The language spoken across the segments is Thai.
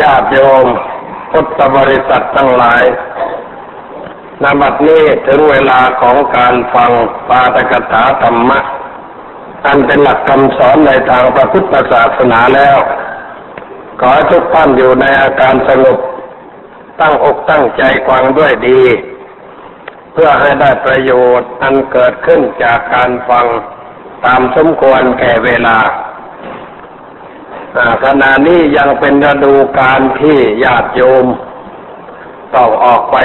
ญาติโยมพุทธบริษัททั้งหลายนบัดนี้ถึงเวลาของการฟังปาตกถาธรรมะ อันเป็นหลักคำสอนในทางพระพุทธศาสนาแล้ว ขอทุกท่านอยู่ในอาการสงบตั้งอกตั้งใจฟังด้วยดี เพื่อให้ได้ประโยชน์อันเกิดขึ้นจากการฟังตามสมควรแก่เวลา ขณะนี้ยังเป็นฤดูการที่ญาติโยม ต้องออกไป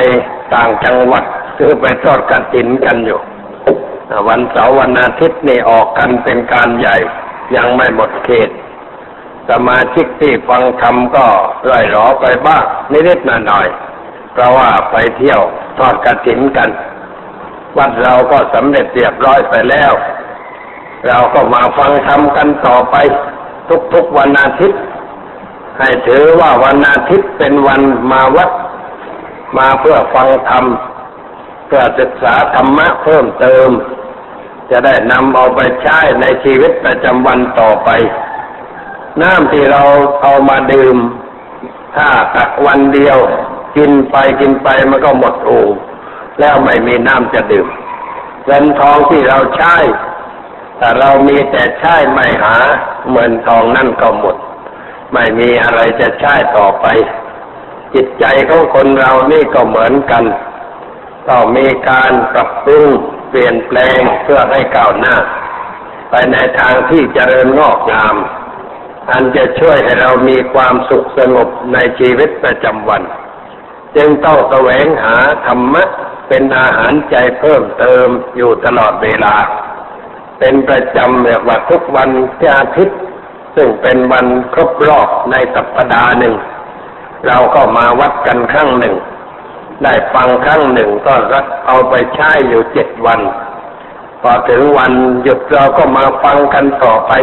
ต่างจังหวัดคือไปทอดกระถินกันอยู่วันเสาร์วันอาทิตย์นี่ออกกันเป็นการใหญ่ ยังไม่หมดเขต สมาชิกที่ฟังธรรมก็ร่อยหรอไปบ้างนิดๆหน่อยๆเพราะว่าไปเที่ยวทอดกระถินกัน วัดเราก็สำเร็จเรียบร้อยไปแล้ว เราก็มาฟังธรรมกันต่อไป ทุกๆวันอาทิตย์ ให้ถือว่าวันอาทิตย์เป็นวันมาวัด มาเพื่อฟังธรรมเพื่อศึกษาธรรมะเพิ่มเติม จะได้นำเอาไปใช้ในชีวิตประจำวันต่อไป น้ำที่เราเอามาดื่ม ถ้าตักวันเดียว กินไปกินไปมันก็หมดโอ่แล้วไม่มีน้ำจะดื่มเงินทองที่เราใช้ แต่เรามีแต่ใช้ไม่หาเงินทองนั่นก็หมด ไม่มีอะไรจะใช้ต่อไป จิตใจของคนเรานี่ก็เหมือนกันต้องมีการปรับปรุงเปลี่ยนแปลงเพื่อให้ก้าวหน้า ไปในทางที่เจริญงอกงาม อันจะช่วยให้เรามีความสุขสงบในชีวิตประจำวัน จึงต้องแสวงหาธรรมะเป็นอาหารใจเพิ่มเติมอยู่ตลอดเวลา เป็นประจำแบบว่าทุกวันที่อาทิตย์ ซึ่งเป็นวันครบรอบในสัปดาห์หนึ่ง เราก็มาวัดกันครั้งหนึ่ง ได้ฟังครั้งหนึ่งก็รักเอาไปใช้อยู่เจ็ดวัน พอถึงวันหยุดเราก็มาฟังกันต่อไป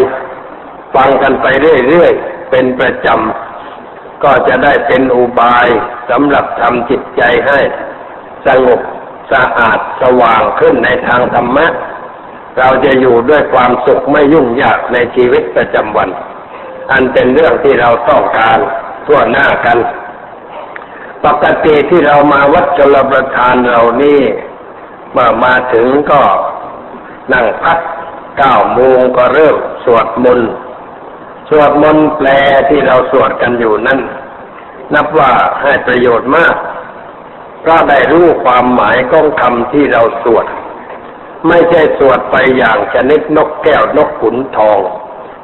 ฟังกันไปเรื่อยๆ เป็นประจำ ก็จะได้เป็นอุบายสำหรับทำจิตใจให้ สงบสะอาดสว่างขึ้นในทางธรรมะ เราจะอยู่ด้วยความสุขไม่ยุ่งยากในชีวิตประจำวัน อันเป็นเรื่องที่เราต้องการทั่วหน้ากัน ปกติที่เรามาวัดจลประทานเรานี่เมื่อมาถึงก็นั่งพักเก้าโมงก็เริ่มสวดมนต์สวดมนต์แปลที่เราสวดกันอยู่นั้นนับว่าให้ประโยชน์มากเพราะได้รู้ความหมายของคำที่เราสวด ไม่ใช่สวดไปอย่างชนิดนกแก้วนกขุนทอง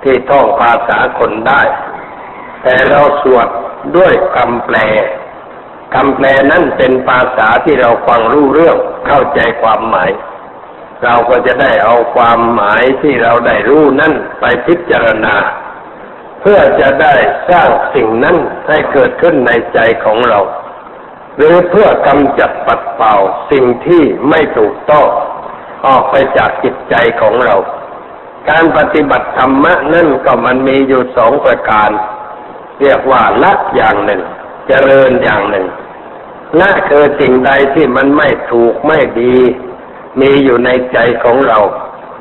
ที่ท่องภาษาคนได้ แต่เราสวดด้วยคำแปลคำแปลนั้นเป็นภาษาที่เราฟังรู้เรื่องเข้าใจความหมาย เราก็จะได้เอาความหมายที่เราได้รู้นั่นไปพิจารณา เพื่อจะได้สร้างสิ่งนั้นให้เกิดขึ้นในใจของเรา หรือเพื่อกำจัดปัดเป่าสิ่งที่ไม่ถูกต้อง ออกไปจากจิตใจของเรา การปฏิบัติธรรมะนั่นก็มันมีอยู่สองประการ เรียกว่าละอย่างหนึ่ง เจริญอย่างหนึ่งละคือสิ่งใดที่มันไม่ถูกไม่ดี มีอยู่ในใจของเรา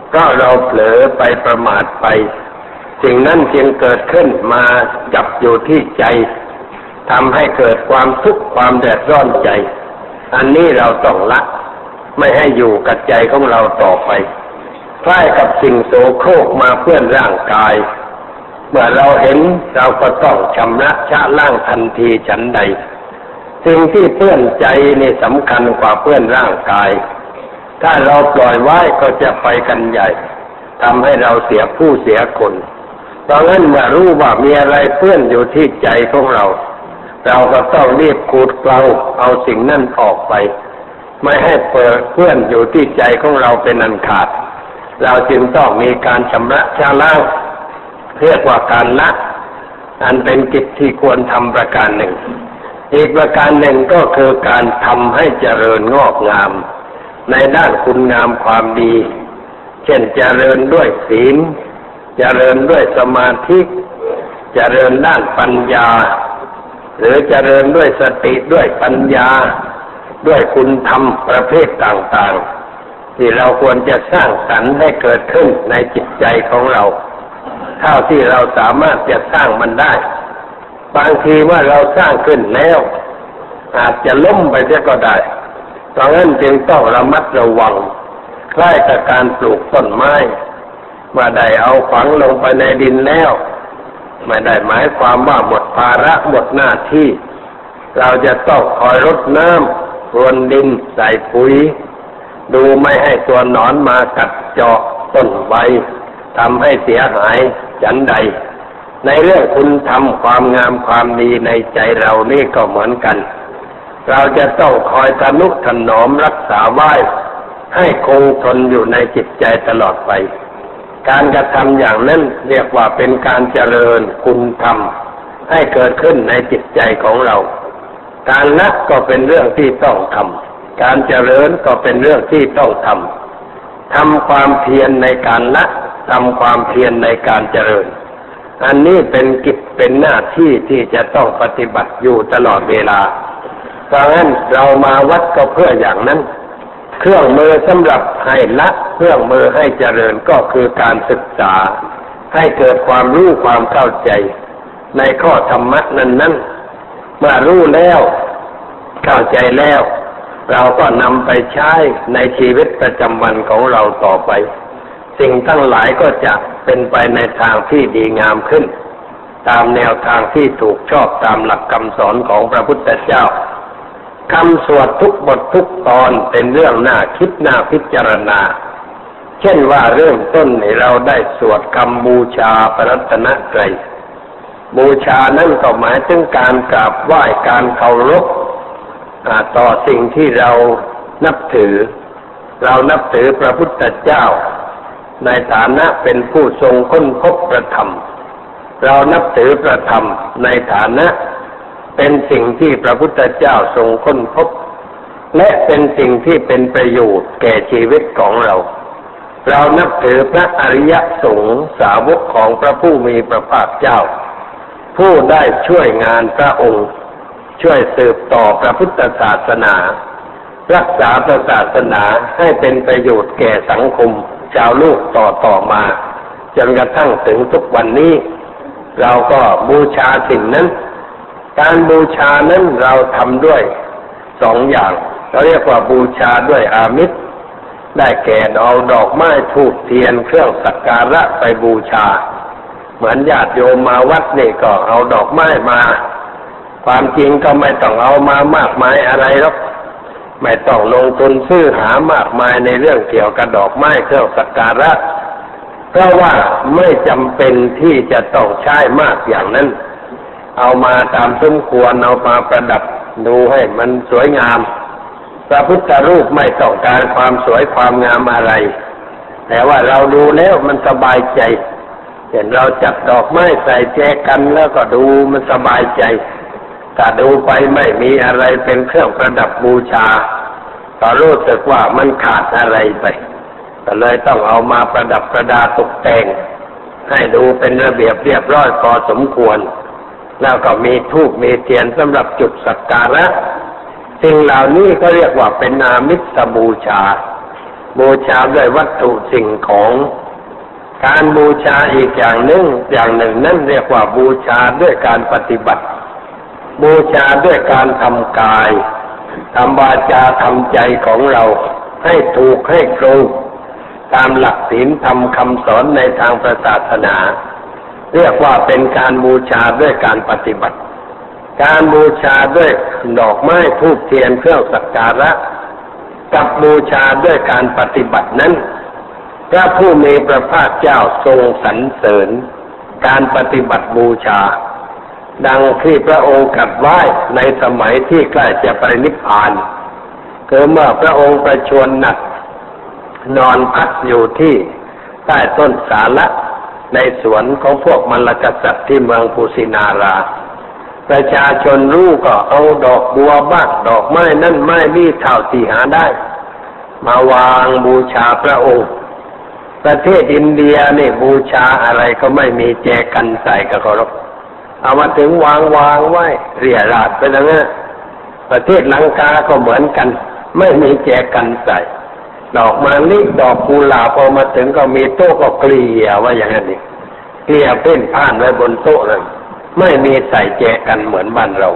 เพราะเราเผลอไปประมาทไป สิ่งนั้นจึงเกิดขึ้นมาจับอยู่ที่ใจทำให้เกิดความทุกข์ความแดดร้อนใจ อันนี้เราต้องละ ไม่ให้อยู่กับใจของเราต่อไปคล้ายกับสิ่งโสโครกมาเพื่อนร่างกาย เมื่อเราเห็นเราก็ต้องชำระชะล่างทันทีฉันใด สิ่งที่เพื่อนใจนี่สำคัญกว่าเพื่อนร่างกาย ถ้าเราปล่อยไว้ก็จะไปกันใหญ่ทำให้เราเสียผู้เสียคนเพราะงั้นเมื่อรู้ว่ามีอะไรเพื่อนอยู่ที่ใจของเรา เราก็ต้องรีบขูดเกลาเอาสิ่งนั้นออกไป ไม่ให้เปิดเพื่อนอยู่ที่ใจของเราเป็นอันขาด เราจึงต้องมีการชำระชาล้างเรียกว่าการละ อันเป็นกิจที่ควรทำประการหนึ่ง อีกประการหนึ่งก็คือการทำให้เจริญงอกงาม ในด้านคุณงามความดี เช่นเจริญด้วยศีล เจริญด้วยสมาธิเจริญด้านปัญญา หรือเจริญด้วยสติด้วยปัญญา ด้วยคุณธรรมประเภทต่างๆ ที่เราควรจะสร้างสรรค์ให้เกิดขึ้นในจิตใจของเรา เท่าที่เราสามารถจะสร้างมันได้ บางทีว่าเราสร้างขึ้นแล้ว อาจจะล้มไปเสียก็ได้เพราะงั้นจึงต้องระมัดระวังใกล้กับการปลูกต้นไม้มาได้เอาฝังลงไปในดินแล้ว ไม่ได้หมายความว่าหมดภาระหมดหน้าที่ เราจะต้องคอยรดน้ำ รวนดินใส่ปุ๋ย ดูไม่ให้ตัวหนอนมากัดเจาะต้นใบทำให้เสียหายฉันใด ในเรื่องคุณทำความงามความดีในใจเรานี่ก็เหมือนกัน เราจะต้องคอยทนุถนอมรักษาไว้ให้คงทนอยู่ในจิตใจตลอดไป การกระทำอย่างนั้นเรียกว่าเป็นการเจริญคุณธรรมให้เกิดขึ้นในจิตใจของเรา การละก็เป็นเรื่องที่ต้องทำการเจริญก็เป็นเรื่องที่ต้องทำทำความเพียรในการละทำความเพียรในการเจริญ อันนี้เป็นกิจเป็นหน้าที่ที่จะต้องปฏิบัติอยู่ตลอดเวลาเพราะงั้นเรามาวัดก็เพื่ออย่างนั้น เครื่องมือสำหรับให้ละ เครื่องมือให้เจริญก็คือการศึกษา ให้เกิดความรู้ความเข้าใจ ในข้อธรรมะนั้นนั้น เมื่อรู้แล้ว เข้าใจแล้ว เราก็นำไปใช้ในชีวิตประจำวันของเราต่อไป สิ่งทั้งหลายก็จะเป็นไปในทางที่ดีงามขึ้น ตามแนวทางที่ถูกชอบตามหลักคำสอนของพระพุทธเจ้าคำสวดทุกบททุกตอนเป็นเรื่องน่าคิดน่าพิจารณา เช่นว่าเริ่มต้นเราได้สวดคำบูชาพระรัตนตรัย บูชานั่นก็หมายถึงการกราบไหว้การเคารพต่อสิ่งที่เรานับถือ เรานับถือพระพุทธเจ้า ในฐานะเป็นผู้ทรงค้นพบประธรรม เรานับถือประธรรมในฐานะเป็นสิ่งที่พระพุทธเจ้าทรงค้นพบ และเป็นสิ่งที่เป็นประโยชน์แก่ชีวิตของเรา เรานับถือพระอริยสงฆ์สาวกของพระผู้มีพระภาคเจ้า ผู้ได้ช่วยงานพระองค์ ช่วยสืบต่อพระพุทธศาสนา รักษาพระศาสนาให้เป็นประโยชน์แก่สังคม ชาวลูกต่อต่อมา จนกระทั่งถึงทุกวันนี้ เราก็บูชาสิ่งนั้น การบูชานั้นเราทำด้วยสองอย่าง เราเรียกว่าบูชาด้วยอามิตรได้แก่เอาดอกไม้ทูบเทียนเครื่องสักการะไปบูชา เหมือนญาติโยมมาวัดนี่ก็เอาดอกไม้มา ความจริงก็ไม่ต้องเอามามากมายอะไรหรอกไม่ต้องลงทุนซื้อหามากมายในเรื่องเกี่ยวกับดอกไม้เครื่องสักการะเพราะว่าไม่จำเป็นที่จะต้องใช้มากอย่างนั้น เอามาตามสมควรเอามาประดับดูให้มันสวยงาม พระพุทธรูปไม่ต้องการความสวยความงามอะไร แต่ว่าเราดูแล้วมันสบายใจ เห็นเราจับดอกไม้ใส่แจกันแล้วก็ดูมันสบายใจถ้าดูไปไม่มีอะไรเป็นเครื่องประดับบูชา ก็รู้สึกว่ามันขาดอะไรไป ก็เลยต้องเอามาประดับประดาตกแต่ง ให้ดูเป็นระเบียบเรียบร้อยพอสมควร แล้วก็มีทูบมีเทียนสำหรับจุดสักการะสิ่งเหล่านี้ก็เรียกว่าเป็นนามิตบูชา บูชาด้วยวัตถุสิ่งของ การบูชาอีกอย่างหนึ่งอย่างหนึ่งนั่นเรียกว่าบูชาด้วยการปฏิบัติ บูชาด้วยการทำกายทำวาจาทำใจของเราให้ถูกให้ตรงตามหลักศีลธรรมคำสอนในทางศาสนา เรียกว่าเป็นการบูชาด้วยการปฏิบัติ การบูชาด้วยดอกไม้ทูบเทียนเครื่องสักการะ กับบูชาด้วยการปฏิบัตินั้น พระผู้มีพระภาคเจ้าทรงสรรเสริญ การปฏิบัติบูชา ดังที่พระองค์กัดไว้ในสมัยที่ใกล้จะไปนิพพานคือเมื่อพระองค์ประชวรหนัก นอนพักอยู่ที่ใต้ต้นสาละในสวนของพวกมรกษัตริย์ที่เมืองภูสินารา ประชาชนรู้ก็เอาดอกบัวบ้างดอกไม้นั่นไม้นี่เท่าที่หาได้ มาวางบูชาพระองค์ ประเทศอินเดียนี่บูชาอะไรก็ไม่มีแจกันใส่กระรบเอามาถึงวางวางไว้เรียราดไปแล้วเนี่ยประเทศลังกาก็เหมือนกัน ไม่มีแจกันใส่ดอกมาลิดอกกุหลาบพอมาถึงก็มีโต๊ะก็เกลี่ยว่าอย่างนั้นนี่เกลี่ยเป้นผ่านไว้บนโต๊ะเลยไม่มีใส่แจกันเหมือนบ้านเรา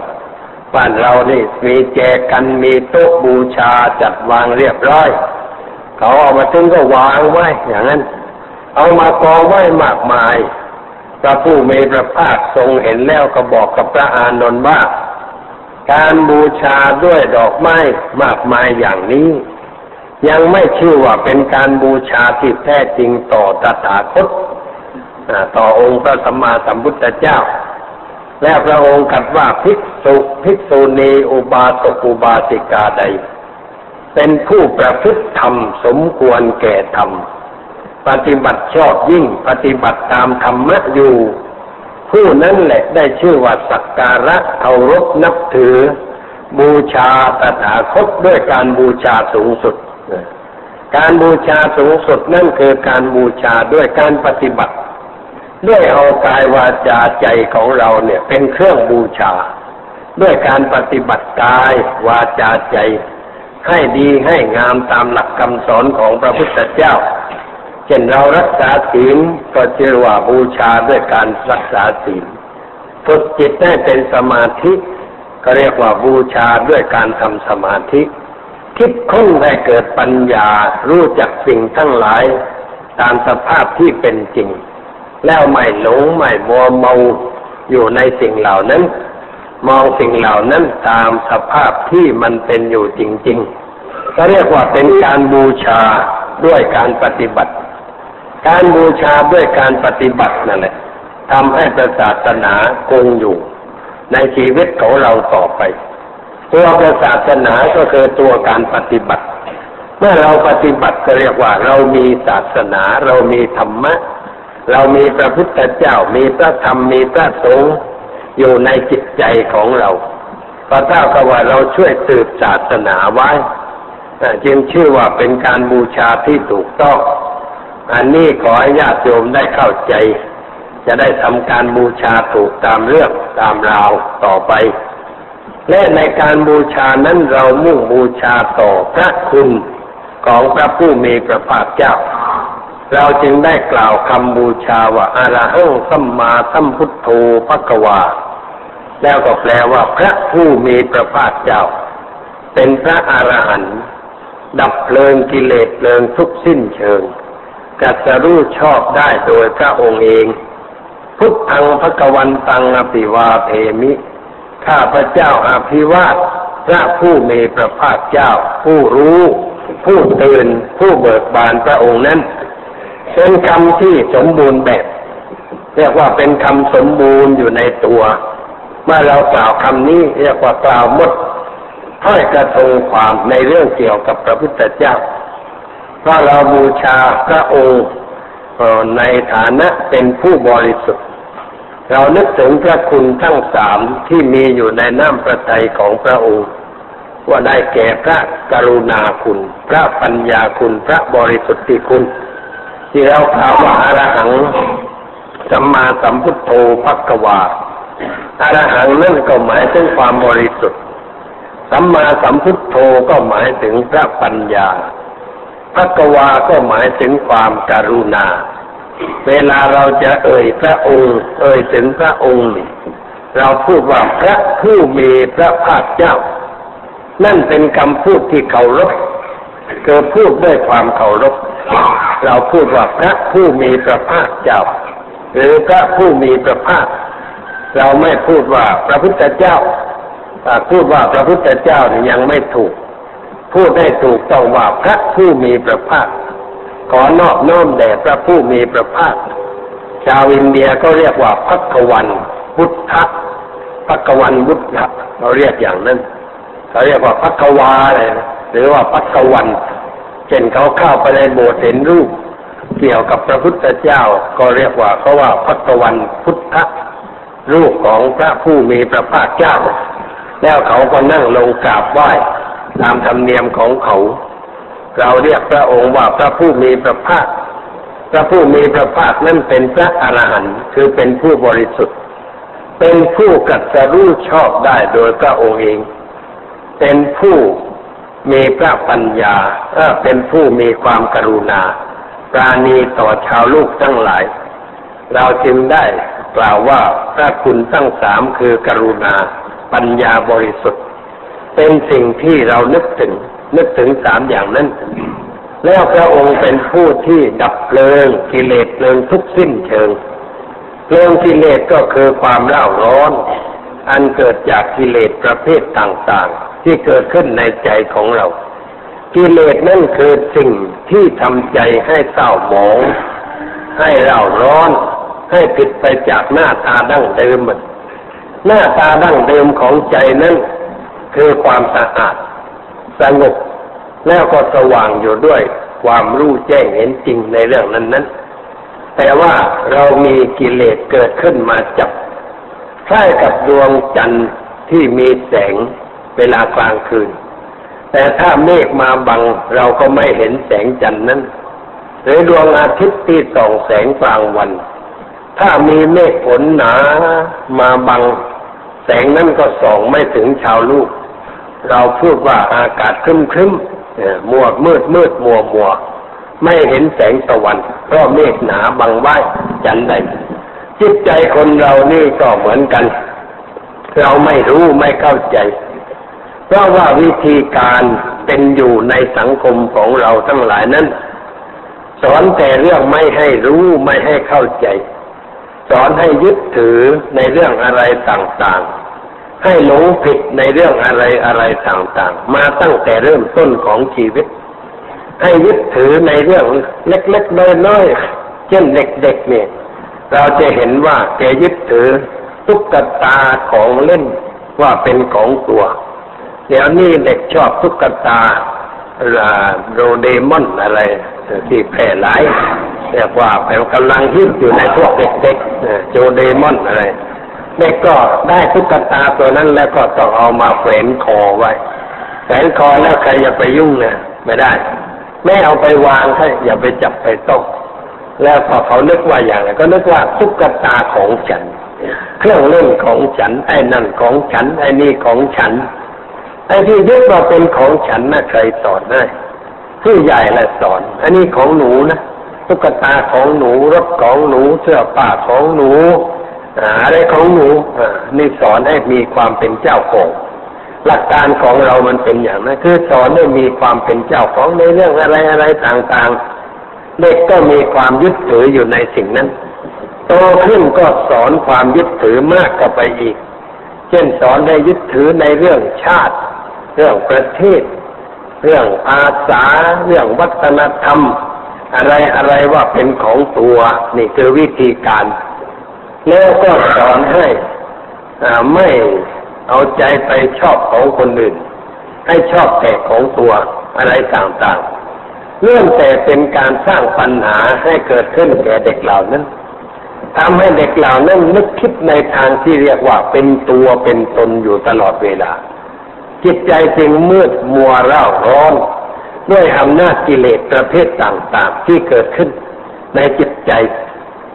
บ้านเรานี่มีแจกันมีโต๊ะบูชาจัดวางเรียบร้อย เขาเอามาถึงก็วางไว้ อย่างนั้น เอามากองไว้มากมาย พระผู้มีพระภาคทรงเห็นแล้วก็บอกกับพระอานนท์ว่า การบูชาด้วยดอกไม้มากมายอย่างนี้ ยังไม่ชื่อว่าเป็นการบูชาที่แท้จริงต่อตถาคตต่อองค์พระสัมมาสัมพุทธเจ้า และพระองค์กัดว่าภิกษุภิกษุณีอุบาสกอุบาสิกาใด เป็นผู้ประพฤติธรรมสมควรแก่ธรรม ปฏิบัติชอบยิ่งปฏิบัติตามธรรมะอยู่ ผู้นั้นแหละได้ชื่อว่าสักการะเคารพนับถือ บูชาตถาคตด้วยการบูชาสูงสุด การบูชาสูงสุดนั่นคือการบูชาด้วยการปฏิบัติ ด้วยเอากายวาจาใจของเราเนี่ยเป็นเครื่องบูชา ด้วยการปฏิบัติกายวาจาใจ ให้ดีให้งามตามหลักคำสอนของพระพุทธเจ้า เช่นเรารักษาศีลก็เชื่อว่าบูชาด้วยการรักษาศีลฝึกจิตให้เป็นสมาธิก็เรียกว่าบูชาด้วยการทำสมาธิ คิดค้นให้เกิดปัญญารู้จักสิ่งทั้งหลาย ตามสภาพที่เป็นจริง แล้วไม่หลงไม่มัวเมาอยู่ในสิ่งเหล่านั้น มองสิ่งเหล่านั้นตามสภาพที่มันเป็นอยู่จริงๆก็เรียกว่าเป็นการบูชาด้วยการปฏิบัติ การบูชาด้วยการปฏิบัตินั่นแหละทำให้ประศาสนาคงอยู่ ในชีวิตของเราต่อไป ตัวประศาสนาก็คือตัวการปฏิบัติ เมื่อเราปฏิบัติก็เรียกว่า เรามีศาสนา เรามีธรรมะ เรามีพระพุทธเจ้า มีพระธรรมมีพระสงฆ์ อยู่ในจิตใจของเราพระเจ้าก็ว่าเราช่วยสืบศาสนาไว้จึงชื่อว่าเป็นการบูชาที่ถูกต้อง อันนี้ขอให้ญาติโยมได้เข้าใจ จะได้ทำการบูชาถูกตามเรื่องตามราวต่อไป และในการบูชานั้นเรามุ่งบูชาต่อพระคุณของพระผู้มีพระภาคเจ้า เราจึงได้กล่าวคำบูชาว่าอาระหังสัมมาสัมพุทโธพระกวา แล้วก็แปลว่าพระผู้มีพระภาคเจ้า เป็นพระอรหันต์ดับเพลิงกิเลสเพลิงทุกสิ้นเชิงกัสรู้ชอบได้โดยพระองค์เอง พุทธังพระกวันตังอภิวาเทมิ ข้าพระเจ้าอาภิวาทพระผู้มีพระภาคเจ้า ผู้รู้ ผู้ตื่นผู้เบิกบานพระองค์นั้นเป็นคำที่สมบูรณ์แบบ เรียกว่าเป็นคำสมบูรณ์อยู่ในตัว เมื่อเรากล่าวคำนี้เรียกว่ากล่าวหมดถ้อยกระทงความในเรื่องเกี่ยวกับพระพุทธเจ้า เพราะเราบูชาพระองค์ในฐานะเป็นผู้บริสุทธิ์ เรานึกถึงพระคุณทั้งสามที่มีอยู่ในน้ำพระทัยของพระองค์ ว่าได้แก่พระกรุณาคุณ พระปัญญาคุณ พระบริสุทธิคุณ ที่เรากล่าวว่าอรหังสัมมาสัมพุทโธพักวา อรหังนั่นก็หมายถึงความบริสุทธิ์ สัมมาสัมพุทโธก็หมายถึงพระปัญญาพักวาก็หมายถึงความการุณา เวลาเราจะเอ่ยพระองค์ เอ่ยถึงพระองค์นี่เราพูดว่าพระผู้มีพระภาคเจ้า นั่นเป็นคำพูดที่เคารพเกิดพูดด้วยความเคารพ เราพูดว่าพระผู้มีพระภาคเจ้า หรือพระผู้มีพระภาค เราไม่พูดว่าพระพุทธเจ้าพูดว่าพระพุทธเจ้านี่ยังไม่ถูก พูดให้ถูกต้องว่าพระผู้มีพระภาคขอนอบน้อมแด่พระผู้มีพระภาค ชาวอินเดียก็เรียกว่าพักวันพุทธะพักวันบุตธะเราเรียกอย่างนั้นเขาเรียกว่าพักวาอะไรหรือว่าพักวันเช่นเขาเข้าไปในโบสถ์เห็นรูป เกี่ยวกับพระพุทธเจ้า ก็เรียกว่าเขาว่าพัตวันพุทธ รูปของพระผู้มีพระภาคเจ้า แล้วเขาก็นั่งลงกราบไหว้ตามธรรมเนียมของเขา เราเรียกพระองค์ว่าพระผู้มีพระภาค พระผู้มีพระภาคนั้นเป็นพระอรหันต์คือเป็นผู้บริสุทธิ์ เป็นผู้กัดสรู้ชอบได้โดยพระองค์เอง เป็นผู้มีพระปัญญาเป็นผู้มีความกรุณา ปราณีต่อชาวลูกทั้งหลาย เราจึงได้ กล่าวว่าพระคุณทั้งสามคือกรุณา ปัญญาบริสุทธิ์ เป็นสิ่งที่เรานึกถึง นึกถึงสามอย่างนั้น แล้วพระองค์เป็นผู้ที่ดับเพลิงกิเลสเพลิงทุกสิ้นเชิงเพลิงกิเลสก็คือความเล่าร้อน อันเกิดจากกิเลสประเภทต่างๆ ที่เกิดขึ้นในใจของเรา กิเลสนั่นคือสิ่งที่ทำใจให้เศร้าหมอง ให้เล่าร้อน ให้ผิดไปจากหน้าตาดั้งเดิมมันหน้าตาดั้งเดิมของใจนั้นคือความสะอาด สงบแล้วก็สว่างอยู่ด้วยความรู้แจ้งเห็นจริงในเรื่องนั้นนั้นแต่ว่าเรามีกิเลสเกิดขึ้นมาจับคล้ายกับดวงจันทร์ที่มีแสงเวลากลางคืน แต่ถ้าเมฆมาบังเราก็ไม่เห็นแสงจันทร์นั้น หรือดวงอาทิตย์ที่ส่องแสงกลางวัน ถ้ามีเมฆฝนหนามาบัง แสงนั้นก็ส่องไม่ถึงชาวลูก เราพูดว่าอากาศครึ้มครึ้มมัวมืดมืดมัวมัวไม่เห็นแสงตะวันเพราะเมฆหนาบังไว้จันใดจิตใจคนเรานี่ก็เหมือนกัน เราไม่รู้ไม่เข้าใจ เพราะว่าวิธีการเป็นอยู่ในสังคมของเราทั้งหลายนั้น สอนแต่เรื่องไม่ให้รู้ไม่ให้เข้าใจ สอนให้ยึดถือในเรื่องอะไรต่างๆ ให้หลงผิดในเรื่องอะไรอะไรต่างๆ มาตั้งแต่เริ่มต้นของชีวิต ให้ยึดถือในเรื่องเล็กๆน้อยๆเช่นเด็กๆเนี่ย เราจะเห็นว่าแกยึดถือตุ๊กตาของเล่นว่าเป็นของตัว เดี๋ยวนี้เด็กชอบตุ๊กตา โรเดมอนอะไรที่แพร่หลายเรียกว่าเป็นกำลังฮิตอยู่ในพวกเด็กๆโจเดมอนอะไรเด็กก็ได้ตุ๊กตาตัวนั้นแล้วก็ต้องเอามาแขวนคอไว้แขวนคอแล้วใครจะไปยุ่งเนี่ยไม่ได้ไม่เอาไปวางให้อย่าไปจับไปต้องแล้วพอเขานึกว่าอย่างไรก็นึกว่าตุ๊กตาของฉัน เครื่องเล่นของฉันไอ้นั่นของฉันไอ้นี่ของฉัน ไอ้ที่ยึดมาเป็นของฉันนะใครสอนได้ผู้ใหญ่แหละสอน อันนี้ของหนูนะตุ๊กตาของหนูรถของหนูเสื้อผ้าของหนูอะไรของหนูนี่สอนให้มีความเป็นเจ้าของ หลักการของเรามันเป็นอย่างนั้นคือสอนให้มีความเป็นเจ้าของในเรื่องอะไรอะไรต่างๆ เด็กก็มีความยึดถืออยู่ในสิ่งนั้น โตขึ้นก็สอนความยึดถือมากกว่าไปอีก เช่นสอนให้ยึดถือในเรื่องชาติ เรื่องประเทศ เรื่องอาสา เรื่องวัฒนธรรม อะไรอะไรว่าเป็นของตัว นี่คือวิธีการ แล้วก็สอนให้ไม่เอาใจไปชอบของคนอื่น ให้ชอบแต่ของตัวอะไรต่างๆเรื่องแต่เป็นการสร้างปัญหาให้เกิดขึ้นแก่เด็กเหล่านั้นทำให้เด็กเหล่านั้นนึกคิดในทางที่เรียกว่าเป็นตัวเป็นตนอยู่ตลอดเวลา จิตใจจึงมืดมัวเร่าร้อน ด้วยอำนาจกิเลสประเภทต่าง ๆ ที่เกิดขึ้น ในจิตใจ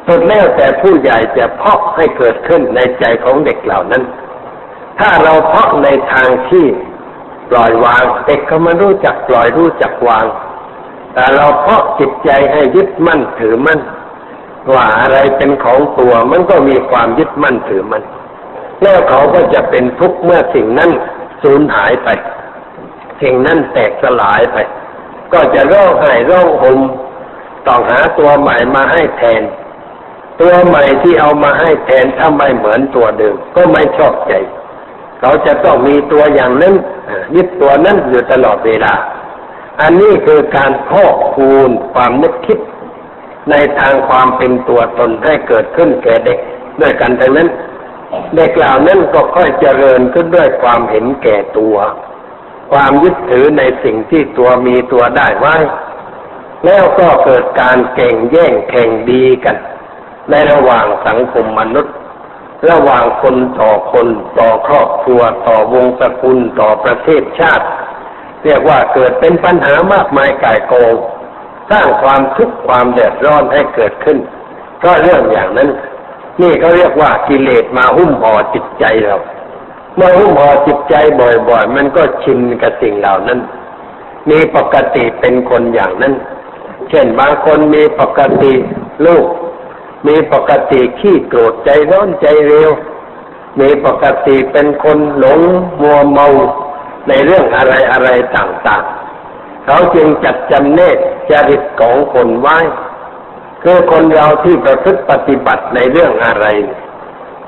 สุดแล้วแต่ผู้ใหญ่จะเพาะให้เกิดขึ้นในใจของเด็กเหล่านั้น ถ้าเราเพาะในทางที่ปล่อยวาง เด็กเขามารู้จักปล่อยรู้จักวาง แต่เราเพาะจิตใจให้ยึดมั่นถือมั่นว่าอะไรเป็นของตัวมันก็มีความยึดมั่นถือมั่นแล้วเขาก็จะเป็นทุกข์เมื่อสิ่งนั้น สูญหายไปสิ่งนั้นแตกสลายไป ก็จะร้องไห้ร้องห่มต้องหาตัวใหม่มาให้แทน ตัวใหม่ที่เอามาให้แทนถ้าไม่เหมือนตัวเดิมก็ไม่ชอบใจ เขาจะต้องมีตัวอย่างนั้นยึดตัวนั้นอยู่ตลอดเวลา อันนี้คือการพอกคูณความนึกคิด ในทางความเป็นตัวตนให้เกิดขึ้นแก่เด็กด้วยกันทั้งนั้น เด็กล่าวนั้นก็ค่อยเจริญขึ้นด้วยความเห็นแก่ตัว ความยึดถือในสิ่งที่ตัวมีตัวได้ไว้ แล้วก็เกิดการเก่งแย่งแข่งดีกัน ในระหว่างสังคมมนุษย์ ระหว่างคนต่อคนต่อครอบครัวต่อวงตระกูลต่อประเทศชาติ เรียกว่าเกิดเป็นปัญหามากมายก่ายโกงสร้างความทุกข์ความเดือดร้อนให้เกิดขึ้น ก็เรื่องอย่างนั้น นี่เขาเรียกว่ากิเลสมาหุ้มห่อจิตใจเรา เมื่อหุ้มห่อจิตใจบ่อย ๆ มันก็ชินกับสิ่งเหล่านั้น มีปกติเป็นคนอย่างนั้น เช่นบางคนมีปกติลูก มีปกติขี้โกรธใจร้อนใจเร็ว มีปกติเป็นคนหลงมัวเมาในเรื่องอะไรอะไรต่างๆ เขาจึงจัดจำเนกจริตของคนไว้ คือคนเราที่ประพฤติปฏิบัติในเรื่องอะไร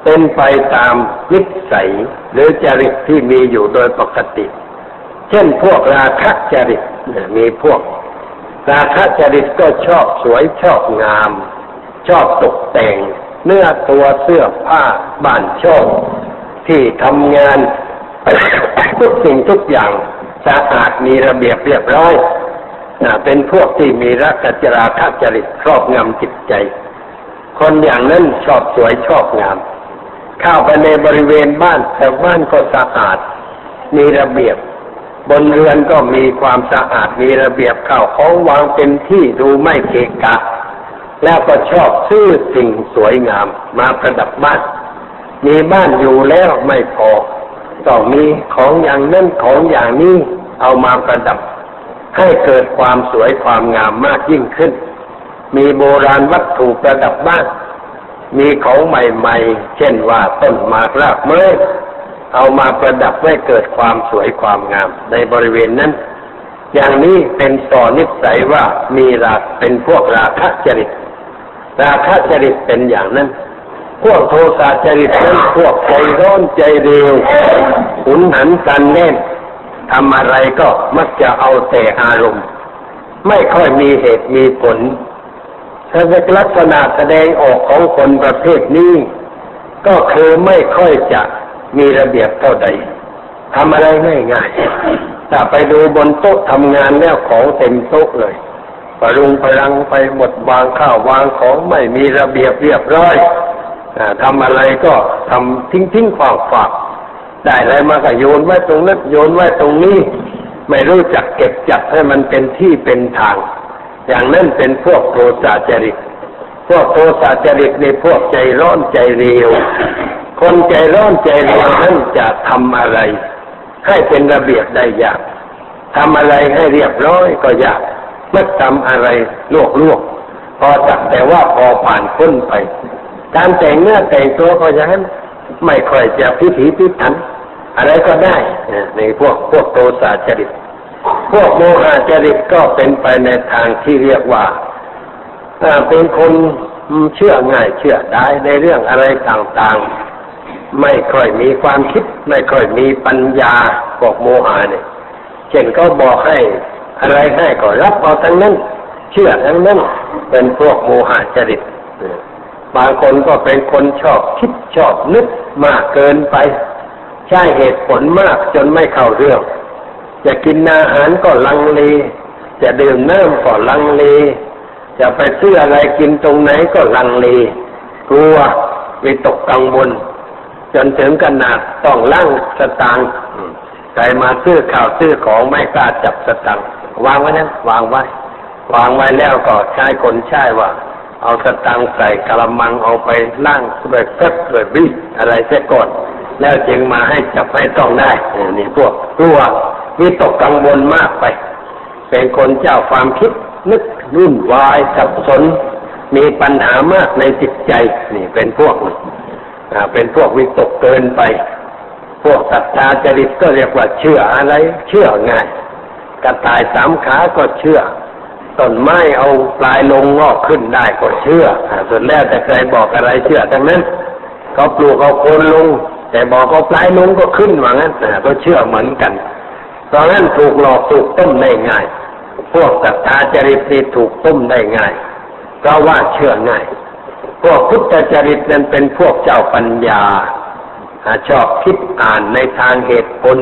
เป็นไปตามนิสัยหรือจริตที่มีอยู่โดยปกติ เช่นพวกราคะจริตมีพวก ราคะจริตก็ชอบสวยชอบงาม ชอบตกแต่ง เนื้อตัวเสื้อผ้าบ้านช่องที่ทำงานทุกสิ่งทุกอย่างสะอาดมีระเบียบเรียบร้อย เป็นพวกที่มีรักจราคะจริตครอบงำจิตใจ คนอย่างนั้นชอบสวยชอบงาม เข้าไปในบริเวณบ้านแต่บ้านก็สะอาด มีระเบียบ บนเรือนก็มีความสะอาดมีระเบียบเข้าของวางเป็นที่ดูไม่เกะกะ แล้วก็ชอบซื้อสิ่งสวยงามมาประดับบ้าน มีบ้านอยู่แล้วไม่พอต้องมีของอย่างนั้นของอย่างนี้เอามาประดับ ให้เกิดความสวยความงามมากยิ่งขึ้น มีโบราณวัตถุประดับบ้านมีของใหม่ๆ เช่นว่าต้นหมากรากไม้เอามาประดับให้เกิดความสวยความงามในบริเวณนั้น อย่างนี้เป็นต่อนิสัยว่ามีราเป็นพวกราคะจริต ราคะจริตเป็นอย่างนั้น พวกโทสะจริตนั้นพวกใจร้อนใจเร็วหุนหันกันแน่น ทำอะไรก็มักจะเอาแต่อารมณ์ ไม่ค่อยมีเหตุมีผลถ้าลักษณะแสดงออกของคนประเภทนี้ ก็คือไม่ค่อยจะมีระเบียบเท่าใดทำอะไรง่ายๆถ้าไปดูบนโต๊ะทำงานแล้วของเต็มโต๊ะเลยปรุงพลังไปหมดวางข้าววางของไม่มีระเบียบเรียบร้อยทำอะไรก็ทำทิ้งทิ้งฝากฝาก ได้อะไรมาก็โยนไว้ตรงนั้นโยนไว้ตรงนี้ ไม่รู้จักเก็บจัดให้มันเป็นที่เป็นทาง อย่างนั้นเป็นพวกโทสะจริต พวกโทสะจริตในพวกใจร้อนใจเร็ว คนใจร้อนใจเร็วนั้นจะทำอะไร ให้เป็นระเบียบได้ยากทำอะไรให้เรียบร้อยก็ยากเมื่อทำอะไรลวกลวกพอจักแต่ว่าพอผ่านพ้นไป การแต่งเนื้อแต่งตัวก็อย่างนั้นไม่ค่อยจะพิถีพิถัน อะไรก็ได้ในพวกพวกโทสะจริต พวกโมหะจริตก็เป็นไปในทางที่เรียกว่าเป็นคนเชื่อง่ายเชื่อได้ในเรื่องอะไรต่างๆ ไม่ค่อยมีความคิด ไม่ค่อยมีปัญญาพวกโมหะเนี่ยเช่นก็บอกให้อะไรให้ก็รับเอาทั้งนั้น เชื่อทั้งนั้นเป็นพวกโมหะจริตบางคนก็เป็นคนชอบคิดชอบนึกมากเกินไป ใช้เหตุผลมากจนไม่เข้าเรื่อง จะกินอาหารก็ลังเลจะดื่มน้ำก็ลังเลจะไปซื้ออะไรกินตรงไหนก็ลังเลกลัววิตกกังวลจนถึงขนาดต้องลั่งสตางค์ใครมาซื้อข่าวซื้อของไม่กล้าจับสตางค์วางไว้นั้นวางไว้ วางไว้แล้วก็ใช้คนใช้ว่า เอาสตังใส่กระมังเอาไปล่างด้วยเฟบด้วยบิอะไรเสียก่อน แล้วจึงมาให้จับให้ต้องได้นี่พวกกลัววิตกกังวลมากไป เป็นคนเจ้าความคิดนึกรุ่นวายสับสน มีปัญหามากในจิตใจ นี่เป็นพวกเป็นพวกวิตกเกินไป พวกศรัทธาจริตก็เรียกว่าเชื่ออะไร เชื่อง่ายกระต่ายสามขาก็เชื่อต้นไม้เอาปลายลงงอกขึ้นได้ก็เชื่อส่วนแล้วแต่ใครบอกอะไรเชื่อทั้งนั้นเขาปลูกเอาโคนลง แต่บอกเอาปลายลงก็ขึ้นว่างั้นก็เชื่อเหมือนกันเพราะงั้นถูกหลอกถูกต้มได้ง่าย พวกศรัทธาจริตนี่ถูกต้มได้ง่าย เพราะว่าเชื่อง่าย พวกพุทธจริตนั้นเป็นพวกเจ้าปัญญาชอบคิดอ่านในทางเหตุผล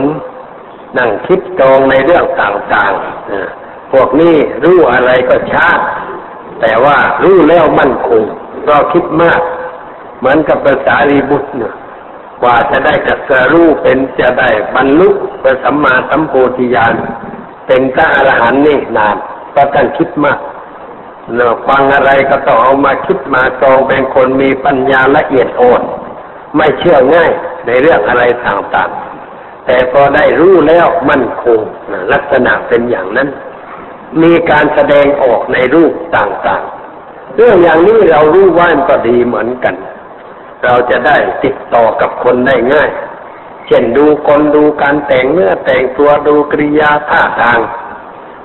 นั่งคิดตรงในเรื่องต่างๆ พวกนี้รู้อะไรก็ช้าแต่ว่ารู้แล้วมั่นคงก็คิดมาก เหมือนกับภาษารีบุตรเนี่ย กว่าจะได้กัสรู้เป็นจะได้บรรลุเป็นสัมมาสัมโพธิญาณเป็นพระอรหันต์นี่นานเพราะท่านคิดมากเนาฟังอะไรก็ต้องเอามาคิดมาตองเป็นคนมีปัญญาละเอียดอ่อนไม่เชื่อง่ายในเรื่องอะไรต่างๆ แต่พอได้รู้แล้วมั่นคงลักษณะเป็นอย่างนั้น มีการแสดงออกในรูปต่างๆ เรื่องอย่างนี้เรารู้ว่ามันก็ดีเหมือนกัน เราจะได้ติดต่อกับคนได้ง่าย เช่นดูคนดูการแต่งเนื้อแต่งตัวดูกริยาท่าทาง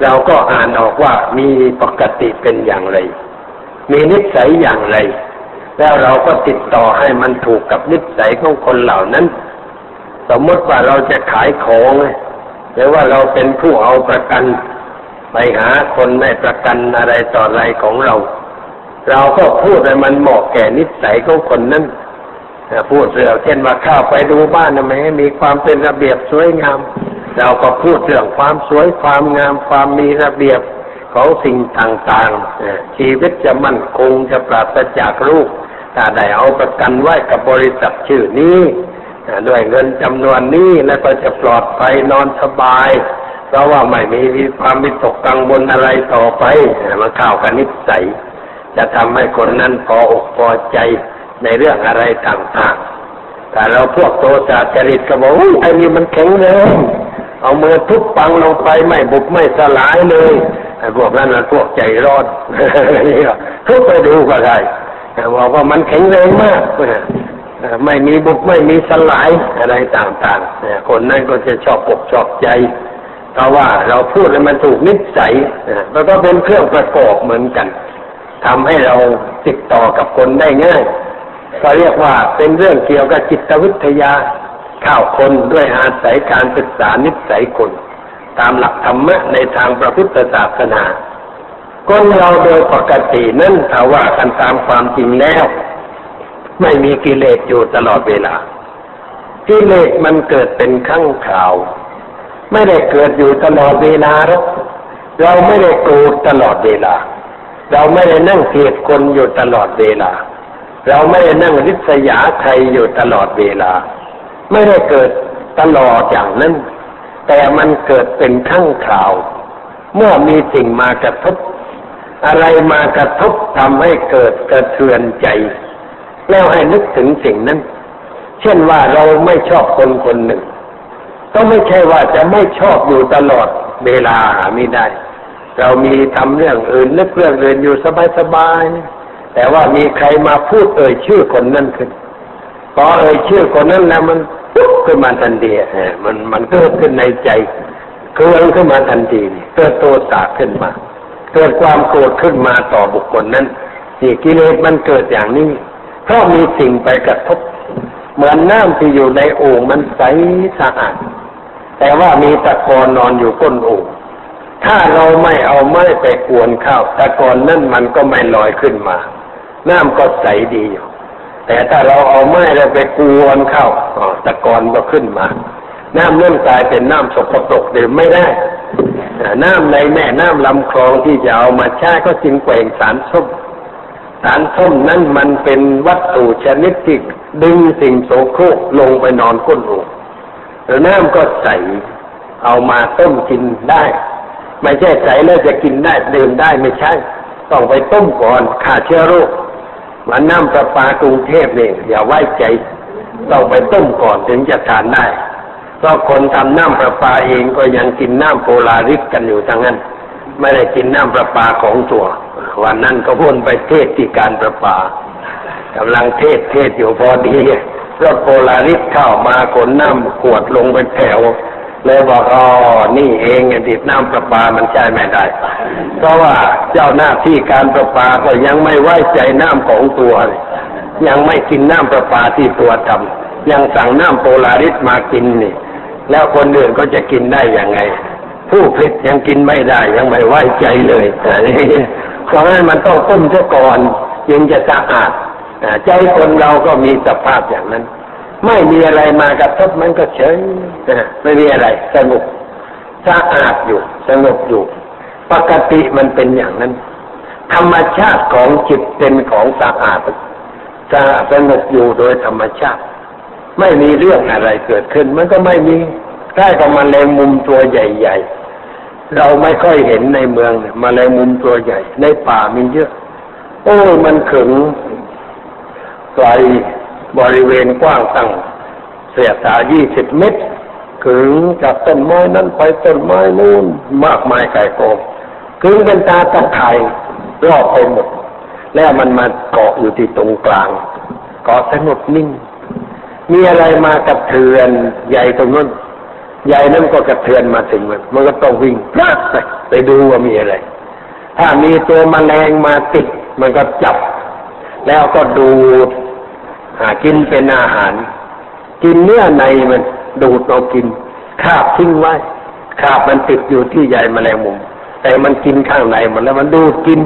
เราก็อ่านออกว่ามีปกติเป็นอย่างไร มีนิสัยอย่างไร แล้วเราก็ติดต่อให้มันถูกกับนิสัยของคนเหล่านั้น สมมติว่าเราจะขายของหรือว่าเราเป็นผู้เอาประกัน ไปหาคนในประกันอะไรต่ออะไรของเรา เราก็พูดให้มันเหมาะแก่นิสัยของคนนั้น พูดเรื่องเช่นว่าเข้าไปดูบ้านนะไม่ให้มีความเป็นระเบียบสวยงาม เราก็พูดเรื่องความสวยความงาม ความมีระเบียบของสิ่งต่างๆ ชีวิตจะมั่นคงจะปราศจากรูปถ้าได้เอาประกันไว้กับบริษัทชื่อนี้ด้วยเงินจำนวนนี้แล้วก็จะปลอดภัยนอนสบาย เพราะว่าไม่มีความมิตกกังวลอะไรต่อไปมันเข้ากับนิสัยจะทำให้คนนั้นพออกพอใจ ในเรื่องอะไรต่างๆ แต่เราพวกโตสาจริตก็บอกไอ้นี่มันแข็งแรงเอามือทุบปังลงไปไม่บุบไม่สลายเลยไอ้พวกนั้นมันพวกใจร้อนทุบไปดูก็ได้บอกว่ามันแข็งแรงมากไม่มีบุบไม่มีสลายอะไรต่างๆคนนั้นก็จะชอบอกชอบใจเพราะว่าเราพูดแล้วมันถูกนิสัยแล้วก็เป็นเครื่องประกอบเหมือนกันทำให้เราติดต่อกับคนได้ง่าย ก็เรียกว่าเป็นเรื่องเกี่ยวกับจิตวิทยาข้าวคนด้วยอาศัยการศึกษานิสัยคน ตามหลักธรรมะในทางพระพุทธศาสนาคนเราโดยปกตินั้นถ้าว่ากันตามความจริงแล้ว ไม่มีกิเลสอยู่ตลอดเวลา กิเลสมันเกิดเป็นขั้งข่าว ไม่ได้เกิดอยู่ตลอดเวลาหรอกเราไม่ได้โกรธตลอดเวลา เราไม่ได้นั่งเกลียดคนอยู่ตลอดเวลา เราไม่ได้นั่งริษยาใครอยู่ตลอดเวลา ไม่ได้เกิดตลอดอย่างนั้น แต่มันเกิดเป็นขั้งข่าว เมื่อมีสิ่งมากระทบ อะไรมากระทบทำให้เกิดกระเทือนใจ แล้วให้นึกถึงสิ่งนั้น เช่นว่าเราไม่ชอบคนคนหนึ่ง ก็ไม่ใช่ว่าจะไม่ชอบอยู่ตลอดเวลาหาไม่ได้ เรามีทำเรื่องอื่นนึกเรื่องอื่นอยู่สบายๆ แต่ว่ามีใครมาพูดเอ่ยชื่อคนนั้นขึ้นพอเอ่ยชื่อคนนั้นแล้วมันปุ๊บขึ้นมาทันทีมันมันเกิดขึ้นในใจเกิดขึ้นมาทันทีเกิดโทสะขึ้นมา เกิดความโกรธขึ้นมาต่อบุคคลนั้นนี่กิเลสมันเกิดอย่างนี้เพราะมีสิ่งไปกระทบ เหมือนน้ำที่อยู่ในโอ่งมันใสสะอาดแต่ว่ามีตะกอนนอนอยู่ก้นโอ่งถ้าเราไม่เอาไม้ไปกวนข้าวตะกอนนั่นมันก็ไม่ลอยขึ้นมา น้ำก็ใสดีอยู่ แต่ถ้าเราเอาไม้แล้วไปกวนเข้าตะกอนก็ขึ้นมา น้ำเริ่มกลายเป็นน้ำสกปรกดื่มไม่ได้ น้ำในแม่น้ำลำคลองที่จะเอามาใช้ก็จึงแกว่งสารส้มสารส้มนั้นมันเป็นวัตถุชนิดที่ดึงสิ่งโสโครกลงไปนอนก้นหูแล้วน้ำก็ใสเอามาต้มกินได้ ไม่ใช่ใสแล้วจะกินได้ดื่มได้ไม่ใช่ ต้องไปต้มก่อนฆ่าเชื้อโรค มันน้ำประปากรุงเทพเนี่ยอย่าไว้ใจต้องไปต้มก่อนถึงจะทานได้เพราะคนทำน้ำประปาเองก็ยังกินน้ำโพลาริสกันอยู่ทั้งนั้น ไม่ได้กินน้ำประปาของตัววันนั้นก็พ่นไปเทศที่การประปากำลังเทศเทศอยู่พอดีรถโพลาริสเข้ามาขนน้ำขวดลงเป็นแถว เลยบอกอ๋อนี่เองติดน้ำประปามันใช้ไม่ได้ เพราะว่าเจ้าหน้าที่การประปาก็ยังไม่ไว้ใจน้ำของตัว ยังไม่กินน้ำประปาที่ตัวทำยังสั่งน้ำโพลาริสมากินนี่ แล้วคนอื่นก็จะกินได้ยังไง ผู้ผลิตยังกินไม่ได้ยังไม่ไว้ใจเลยเพราะนั้นมันต้องต้มซะก่อนยังจะสะอาดใจคนเราก็มีสภาพอย่างนั้น ไม่มีอะไรมากระทบมันก็เฉยไม่มีอะไรสงบสะอาดอยู่สงบอยู่ ปกติมันเป็นอย่างนั้น ธรรมชาติของจิตเป็นของสะอาดสะสงบอยู่โดยธรรมชาติ ไม่มีเรื่องอะไรเกิดขึ้น มันก็ไม่มีใกล้กับมาแรงมุมตัวใหญ่ ๆ เราไม่ค่อยเห็นในเมืองมาแรงมุมตัวใหญ่ ในป่ามีเยอะ โอ้มันขึงไกล บริเวณกว้างตั้งเสียตายี่สิบเมตรขึงจากต้นไม้นั้นไปต้นไม้นู่นมากมายไก่โกงขึงเป็นตาตะไคร่รอบไปหมด แล้วมันมาเกาะอยู่ที่ตรงกลางเกาะสงบนิ่ง มีอะไรมากระเทือนใหญ่ตรงนั้นใหญ่นั้นก็กระเทือนมาถึงมันมันก็ต้องวิ่งพลาดไปไปดูว่ามีอะไร ถ้ามีตัวมแมลงมาติดมันก็จับ แล้วก็ดูด กินเป็นอาหาร กินเนื้อในมันดูดเอากินคาบทิ้งไว้คาบมันติดอยู่ที่ใหญ่แมลงมุม แต่มันกินข้างในมันแล้วมันดูดกิน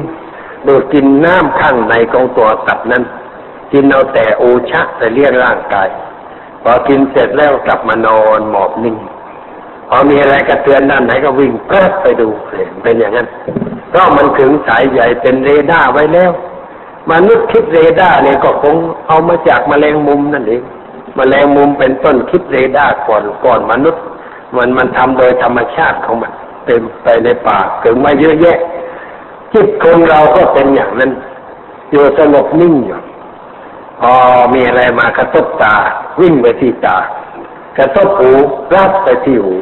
ดูดกินน้ำข้างในของตัวสัตว์นั้น กินเอาแต่โอชะแต่เลี้ยงร่างกาย พอกินเสร็จแล้วกลับมานอนหมอบนิ่งพอมีอะไรกระเทือนด้านไหนก็วิ่งเพิดไปดูเป็นอย่างนั้นเพราะมันถึงสายใหญ่เป็นเรดาร์ไว้แล้ว มนุษย์คิดเรดาร์เนี่ยก็คงเอามาจากแมลงมุมนั่นเองแมลงมุมเป็นต้นคิดเรดาร์ก่อนก่อนมนุษย์ มันมันทำโดยธรรมชาติของมันเต็มไปในป่าขึงมาเยอะแยะ จิตคนเราก็เป็นอย่างนั้นอยู่สงบนิ่งอยู่พอมีอะไรมากระทบตา วิ่งไปที่ตา กระทบหูรับไปที่หู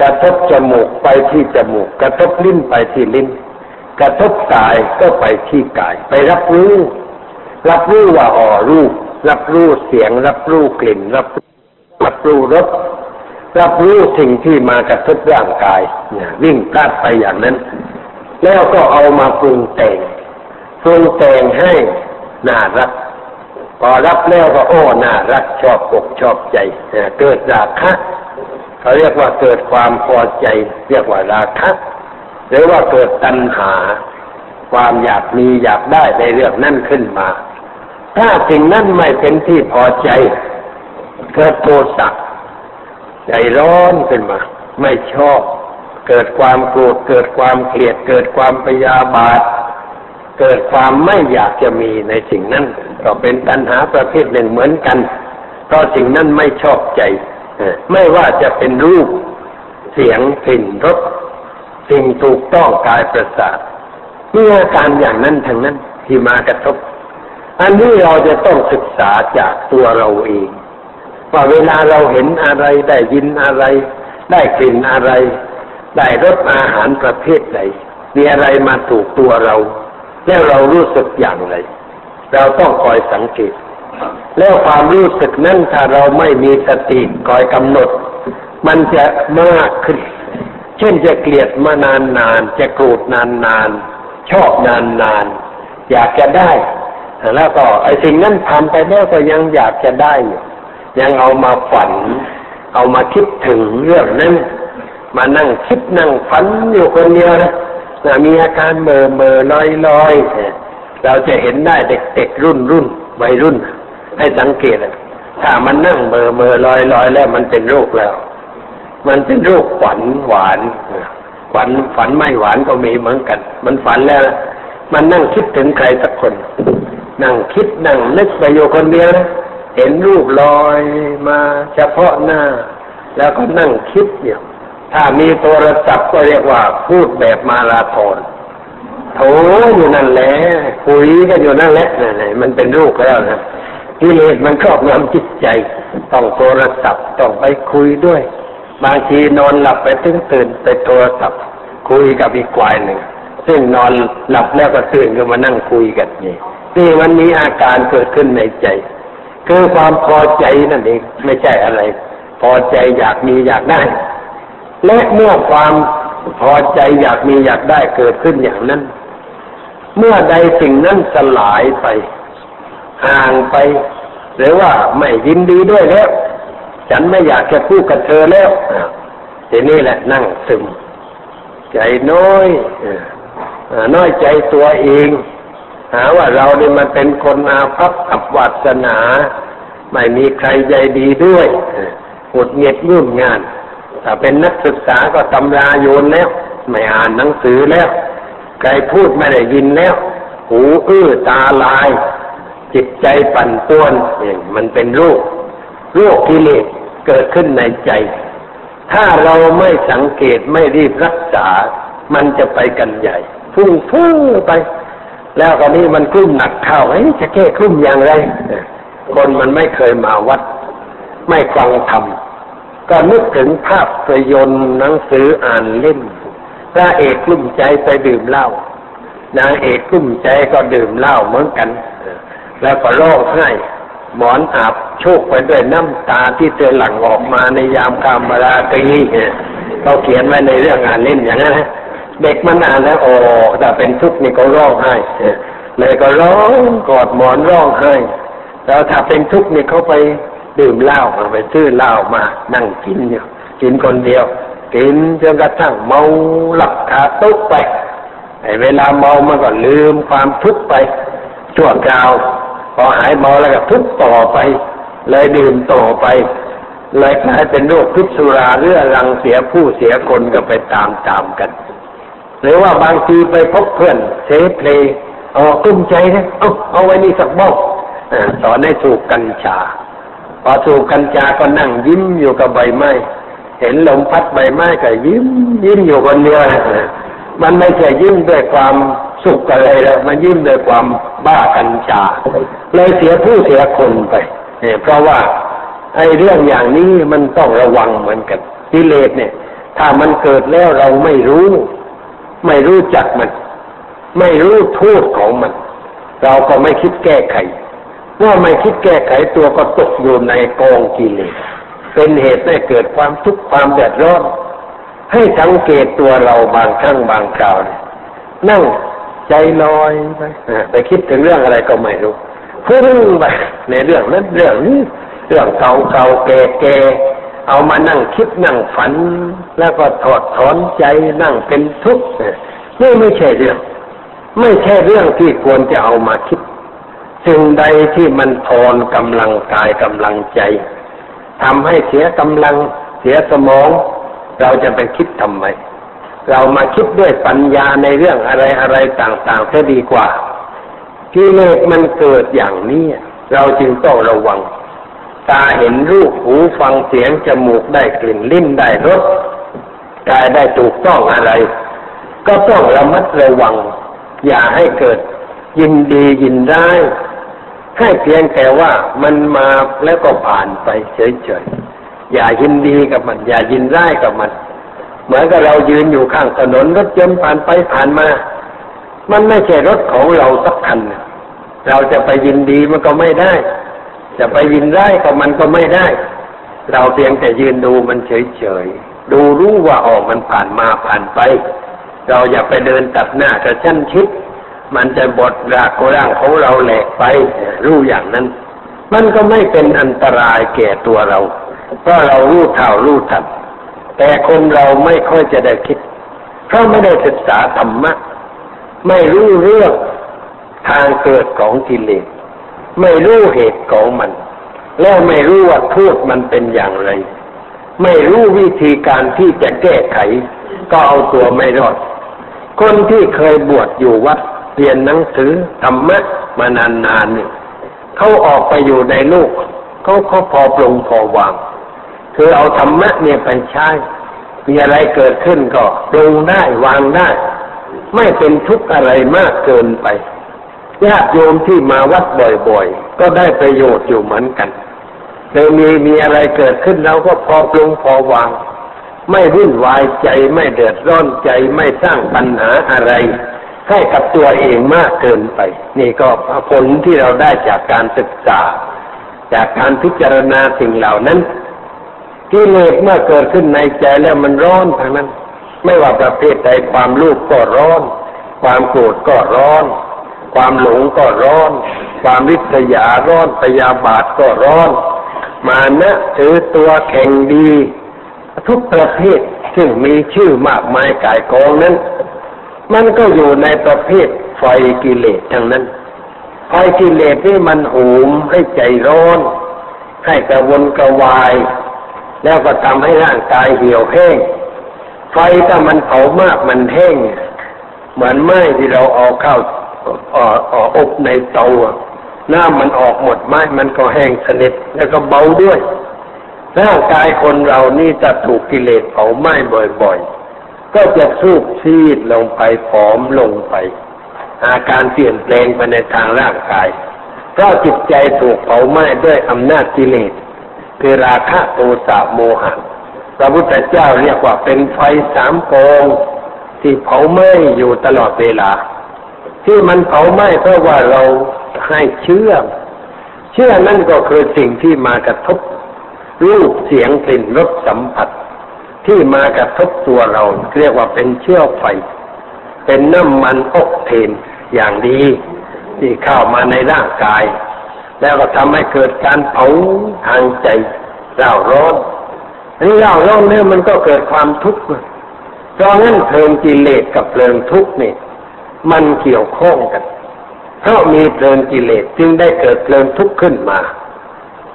กระทบจมูกไปที่จมูก กระทบลิ้นไปที่ลิ้น กระทบกายก็ไปที่กาย ไปรับรู้ รับรู้ว่าอ๋อรูป รับรู้เสียง รับรู้กลิ่น รับรับรู้รสรับรู้สิ่งที่มากระทบร่างกายเนี่ยวิ่งพลาดไปอย่างนั้น แล้วก็เอามาปรุงแต่งปรุงแต่งให้น่ารักพอรับแล้วก็โอ้น่ารักชอบอกชอบใจเกิดราคะเขาเรียกว่าเกิดความพอใจ เรียกว่าราคะ หรือว่าเกิดตัณหา ความอยากมีอยากได้ในเรื่องนั้นขึ้นมา ถ้าสิ่งนั้นไม่เป็นที่พอใจ เกิดโทสะใจร้อนขึ้นมา ไม่ชอบ เกิดความโกรธเกิดความเกลียด เกิดความพยาบาท เกิดความไม่อยากจะมีในสิ่งนั้นก็เป็นตัณหาประเภทหนึ่งเหมือนกันเพราะสิ่งนั้นไม่ชอบใจ ไม่ว่าจะเป็นรูป เสียงกลิ่นรส สิ่งถูกต้องกายประสาทมีอาการอย่างนั้นทั้งนั้นที่มากระทบ อันนี้เราจะต้องศึกษาจากตัวเราเอง ว่าเวลาเราเห็นอะไรได้ยินอะไร ได้กลิ่นอะไร ได้รสอาหารประเภทใดมีอะไรมาถูกตัวเรา แล้วเรารู้สึกอย่างไร เราต้องคอยสังเกต แล้วความรู้สึกนั้นถ้าเราไม่มีสติคอยกำหนด มันจะมากขึ้น เช่นจะเกลียดมานานนานจะโกรธนานนานชอบนานนานอยากจะได้ แล้วก็ไอ้สิ่งนั้นทำไปแล้วก็ยังอยากจะได้อยู่ยังเอามาฝัน เอามาคิดถึงเรื่องนั้น มานั่งคิดนั่งฝันอยู่คนเดียวนะมีอาการเมื่อเมื่อลอยลอยเราจะเห็นได้เด็กๆรุ่นรุ่นวัยรุ่น ให้สังเกตถ้ามันนั่งเมื่อเมื่อลอยลอยแล้วมันเป็นโรคแล้ว มันเป็นโรคฝันหวานฝันฝันไม่หวานก็มีเหมือนกัน มันฝันแล้ว มันนั่งคิดถึงใครสักคน นั่งคิดนั่งนึกไปอยู่คนเดียวนะเห็นรูปลอยมาเฉพาะหน้า แล้วก็นั่งคิดเนี่ยถ้ามีโทรศัพท์ก็เรียกว่าพูดแบบมาราธอนโถอยู่นั่นแหละคุยกันอยู่นั่นแหละนี่มันเป็นรูปแล้วนะกิเลสมันครอบงำจิตใจ ต้องโทรศัพท์ต้องไปคุยด้วย บางทีนอนหลับไปถึงตื่นไปโทรศัพท์คุยกับอีกกวายหนึ่ง ซึ่งนอนหลับแล้วก็ตื่นก็มานั่งคุยกันนี่นี่มันมีอาการเกิดขึ้นในใจ คือความพอใจนั่นเองไม่ใช่อะไร พอใจอยากมีอยากได้ และเมื่อความพอใจอยากมีอยากได้เกิดขึ้นอย่างนั้น เมื่อใดสิ่งนั้นสลายไปห่างไป หรือว่าไม่ยินดีด้วยแล้ว ฉันไม่อยากจะพูดกับเธอแล้วทีนี้แหละนั่งซึม ใจน้อยน้อยใจตัวเอง หาว่าเราเนี่ยมันเป็นคนอาภัพอับวัสนา ไม่มีใครใจดีด้วยหดเงียดยุ่งงานถ้าเป็นนักศึกษาก็ตำราโยนแล้ว ไม่อ่านหนังสือแล้วใครพูดไม่ได้ยินแล้ว หูอื้อตาลาย จิตใจปั่นป่วนเนี่ยมันเป็นโรคโรคกิเลส เกิดขึ้นในใจ ถ้าเราไม่สังเกตไม่รีบรักษา มันจะไปกันใหญ่ พุ่งฟุ้งไป แล้วตอนนี้มันกลุ้มหนักเข้าเฮ้ยจะแก้กลุ้มอย่างไร คนมันไม่เคยมาวัด ไม่ฟังธรรมก็นึกถึงภาพประยนต์หนังสืออ่านเล่นพระเอกกลุ้มใจไปดื่มเหล้านางเอกกุ้มใจก็ดื่มเหล้าเหมือนกัน แล้วก็ร้องไห้ หมอนอาบโชกไปด้วยน้ำตาที่เตือหลั่งออกมาในยามกามราตรีเขาเขียนไว้ในเรื่องอ่านเล่นอย่างนั้นนะเด็กมันอ่านแล้วโอ้แต่เป็นทุกข์นี่ก็ร้องไห้เลยก็ร้องกอดหมอนร้องไห้แล้วถ้าเป็นทุกข์นี่เขาไปดื่มเหล้ามาไปซื้อเหล้ามานั่งกินอยู่กินคนเดียว กินจนกระทั่งเมาหลับคาโต๊ะไปไอ้เวลาเมามันก็ลืมความทุกข์ไปชั่วคราว พอหายเมาแล้วก็ทุกข์ต่อไป เลยดื่มต่อไปเลยกลายเป็นโรคพิษสุราเรื้อรังเสียผู้เสียคนก็ไปตามตามกัน หรือว่าบางทีไปพบเพื่อนเสเพลอ๋อกลุ้มใจนะเอาเอาไว้นี่สักบ้องสอนให้สูบกัญชา พอสูบกัญชาก็นั่งยิ้มอยู่กับใบไม้ เห็นลมพัดใบไม้ก็ยิ้มยิ้มอยู่คนเดียวมันไม่ใช่ยิ้มด้วยความ สุขอะไรแล้วมันยิ้มด้วยความบ้ากัญชา เลยเสียผู้เสียคนไปเนี่ยเพราะว่าไอ้เรื่องอย่างนี้มันต้องระวังเหมือนกันกิเลสเนี่ย ถ้ามันเกิดแล้วเราไม่รู้ ไม่รู้จักมัน ไม่รู้โทษของมัน เราก็ไม่คิดแก้ไขเมื่อไม่คิดแก้ไขตัวก็ตกอยู่ในกองกิเลสเป็นเหตุให้เกิดความทุกข์ความเดือดร้อนให้สังเกตตัวเราบางครั้งบางคราวนั่ง ใจลอยไปไปคิดถึงเรื่องอะไรก็ไม่รู้พุ่งไปในเรื่องนั้นเรื่องนี้เรื่องเก่าเก่าแก่แก่เอามานั่งคิดนั่งฝัน แล้วก็ถอดถอนใจนั่งเป็นทุกข์นี่ไม่ใช่เรื่อง ไม่ใช่เรื่องที่ควรจะเอามาคิดสิ่งใดที่มันทอนกำลังกายกำลังใจทำให้เสียกำลังเสียสมอง เราจะไปคิดทำไม เรามาคิดด้วยปัญญาในเรื่องอะไรอะไรต่างๆจะดีกว่ากิเลสมันเกิดอย่างนี้ เราจึงต้องระวัง ตาเห็นรูปหูฟังเสียงจมูกได้กลิ่นลิ้นได้รสกายได้ถูกต้องอะไร ก็ต้องระมัดระวัง อย่าให้เกิดยินดียินได้ให้เพียงแต่ว่ามันมาแล้วก็ผ่านไปเฉยๆอย่ายินดีกับมัน อย่ายินร้ายกับมัน เหมือนกับเรายืนอยู่ข้างถนนรถยนต์ผ่านไปผ่านมา มันไม่ใช่รถของเราสักคัน เราจะไปยินดีมันก็ไม่ได้ จะไปยินร้ายกับมันก็ไม่ได้ เราเพียงแต่ยืนดูมันเฉยๆ ดูรู้ว่าออกมันผ่านมาผ่านไป เราอย่าไปเดินตัดหน้ากระชั้นชิด มันจะบดรากร่างของเราแหลกไป รู้อย่างนั้น มันก็ไม่เป็นอันตรายแก่ตัวเรา เพราะเรารู้เท่ารู้ทัน แต่คนเราไม่ค่อยจะได้คิด เพราะไม่ได้ศึกษาธรรมะ ไม่รู้เรื่องทางเกิดของกิเลสไม่รู้เหตุของมัน แล้วไม่รู้ว่าโทษมันเป็นอย่างไร ไม่รู้วิธีการที่จะแก้ไข ก็เอาตัวไม่รอด คนที่เคยบวชอยู่วัดเรียนหนังสือธรรมะมานานๆเนี่ยเขาออกไปอยู่ในโลกเขาเขาพอปรงพอวาง คือเอาธรรมะเนี่ยไปใช้ มีอะไรเกิดขึ้นก็ปรงได้วางได้ ไม่เป็นทุกข์อะไรมากเกินไปญาติโยมที่มาวัดบ่อยๆ ก็ได้ประโยชน์อยู่เหมือนกันเลยมีมีอะไรเกิดขึ้นเราก็พอปรงพอวาง ไม่วุ่นวายใจไม่เดือดร้อนใจไม่สร้างปัญหาอะไร ให้กับตัวเองมากเกินไป นี่ก็ผลที่เราได้จากการศึกษา จากการพิจารณาสิ่งเหล่านั้น กิเลสเมื่อเกิดขึ้นในใจแล้วมันร้อนทางนั้น ไม่ว่าประเภทใดความรูปก็ร้อน ความโกรธก็ร้อน ความหลงก็ร้อน ความริษยาร้อนพยาบาทก็ร้อน มานะถือตัวแข่งดี ทุกประเภทซึ่งมีชื่อมากมายกายกองนั้น มันก็อยู่ในประเภทไฟกิเลสทั้งนั้นไฟกิเลสนี่มันหูมให้ใจร้อน ให้กระวนกระวาย แล้วก็ทำให้ร่างกายเหี่ยวแห้ง ไฟถ้ามันเผามากมันแห้ง เหมือนไม้ที่เราเอาเข้าออบในเตาน้ำมันออกหมดไม้มันก็แห้งสนิทแล้วก็เบาด้วยร่างกายคนเรานี่จะถูกกิเลสเผาไหม้บ่อยๆ ก็จะสูบซีดลงไปผอมลงไป อาการเปลี่ยนแปลงไปในทางร่างกายเพราะจิตใจถูกเผาไหม้ด้วยอำนาจกิเลส คือราคะโทสะโมหะพระพุทธเจ้าเรียกว่าเป็นไฟสามกองที่เผาไหม้อยู่ตลอดเวลา ที่มันเผาไหม้เพราะว่าเราให้เชื่อ เชื่อนั่นก็คือสิ่งที่มากระทบ รูปเสียงกลิ่นรสสัมผัส ที่มากระทบตัวเรา เรียกว่าเป็นเชื้อไฟ เป็นน้ำมันอกเทนอย่างดี ที่เข้ามาในร่างกาย แล้วก็ทำให้เกิดการเผาทางใจเร่าร้อนอันนี้เร่าร้อนเนี่ยมันก็เกิดความทุกข์เพราะงั้นเพลิงกิเลสกับเพลิงทุกข์นี่มันเกี่ยวข้องกัน เพราะมีเพลิงกิเลสจึงได้เกิดเพลิงทุกข์ขึ้นมา